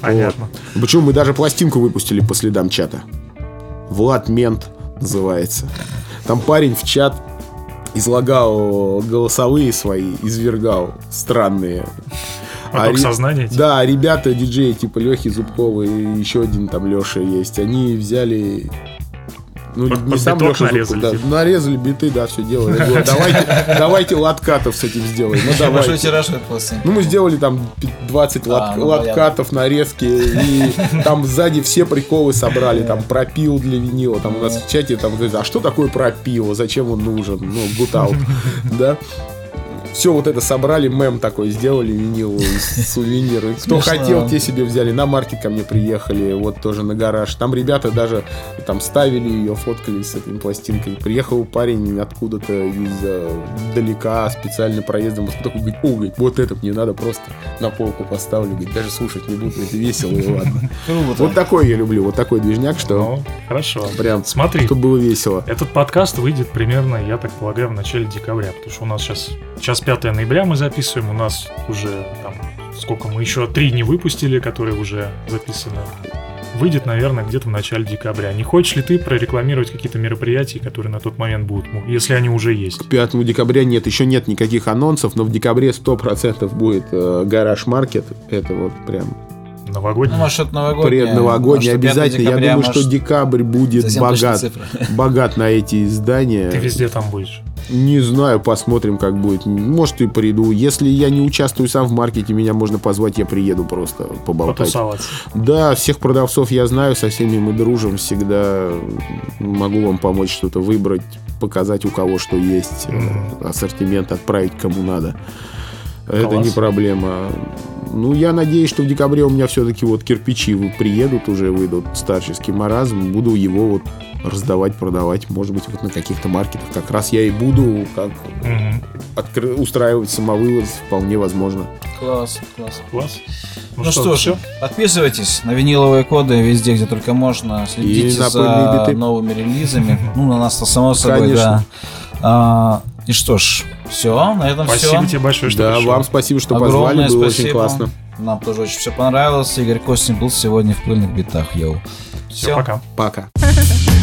Понятно. Вот. Почему мы даже пластинку выпустили по следам чата? Влад Мент называется. Там парень в чат излагал голосовые свои, извергал странные. Поток ре- сознания. типа. Да, ребята, диджеи типа Лехи Зубкова и еще один там Леша есть. Они взяли... Ну, Под- не под сам Леша нарезали, Зубков, да, нарезали биты, да, все делали. Говорю, давайте, давайте латкатов с этим сделаем. Ну, Большой давайте. тираж этой пластинки. Ну, мы сделали там пи- 20 лат- А, ну, латкатов, нарезки, и там сзади все приколы собрали, там пропил для винила, там у нас в чате там, говорит, а что такое пропил, зачем он нужен, ну, гутал, да. Все вот это собрали, мем такой сделали, винил, сувениры. Кто хотел, те себе взяли. На маркет ко мне приехали, вот тоже на гараж. Там ребята даже там ставили ее, фоткались с этой пластинкой. Приехал парень откуда-то издалека, специально проездом. Вот такой говорит, о, говорит, вот этот мне надо просто на полку поставлю. Говорит, даже слушать не буду, это весело и ладно. Вот такой я люблю, вот такой движняк, что Ну, хорошо. прям, Смотри, чтобы было весело. этот подкаст выйдет примерно, я так полагаю, в начале декабря, потому что у нас сейчас, сейчас 5 ноября мы записываем, у нас уже там, сколько мы еще три не выпустили, которые уже записаны. Выйдет, наверное, где-то в начале декабря. Не хочешь ли ты прорекламировать какие-то мероприятия, которые на тот момент будут, если они уже есть? 5 декабря нет, еще нет никаких анонсов, но в декабре 100% будет э, гараж маркет. Это вот прям Новогодний? Ну, может, что-то новогоднее. предновогодний Может, 5 обязательно. Я декабря, думаю, что может, декабрь будет богат, богат на эти издания. Ты везде там будешь. Не знаю, посмотрим, как будет. Может, и приду. Если я не участвую сам в маркете, меня можно позвать, я приеду просто поболтать. Потусоваться. Да, всех продавцов я знаю, со всеми мы дружим, всегда могу вам помочь что-то выбрать, показать у кого что есть, э, ассортимент отправить кому надо. Это Класс. не проблема. Ну, я надеюсь, что в декабре у меня все-таки вот кирпичи приедут уже, выйдут старческий маразм. Буду его вот раздавать, продавать. Может быть, вот на каких-то маркетах. Как раз я и буду как откры- устраивать самовывоз, вполне возможно. Класс, класс. Класс. Ну, что ж, всё? подписывайтесь на виниловые коды везде, где только можно. Следите за биты. новыми релизами. Ну, на нас-то само собой, Конечно. да. А, и что ж, все, на этом Спасибо все. тебе большое, что да, пришел. вам спасибо, что Огромное позвали, было спасибо. очень классно. Нам тоже очень все понравилось. Игорь Костин был сегодня в пыльных битах. Йоу. Все, пока. Пока. Oh.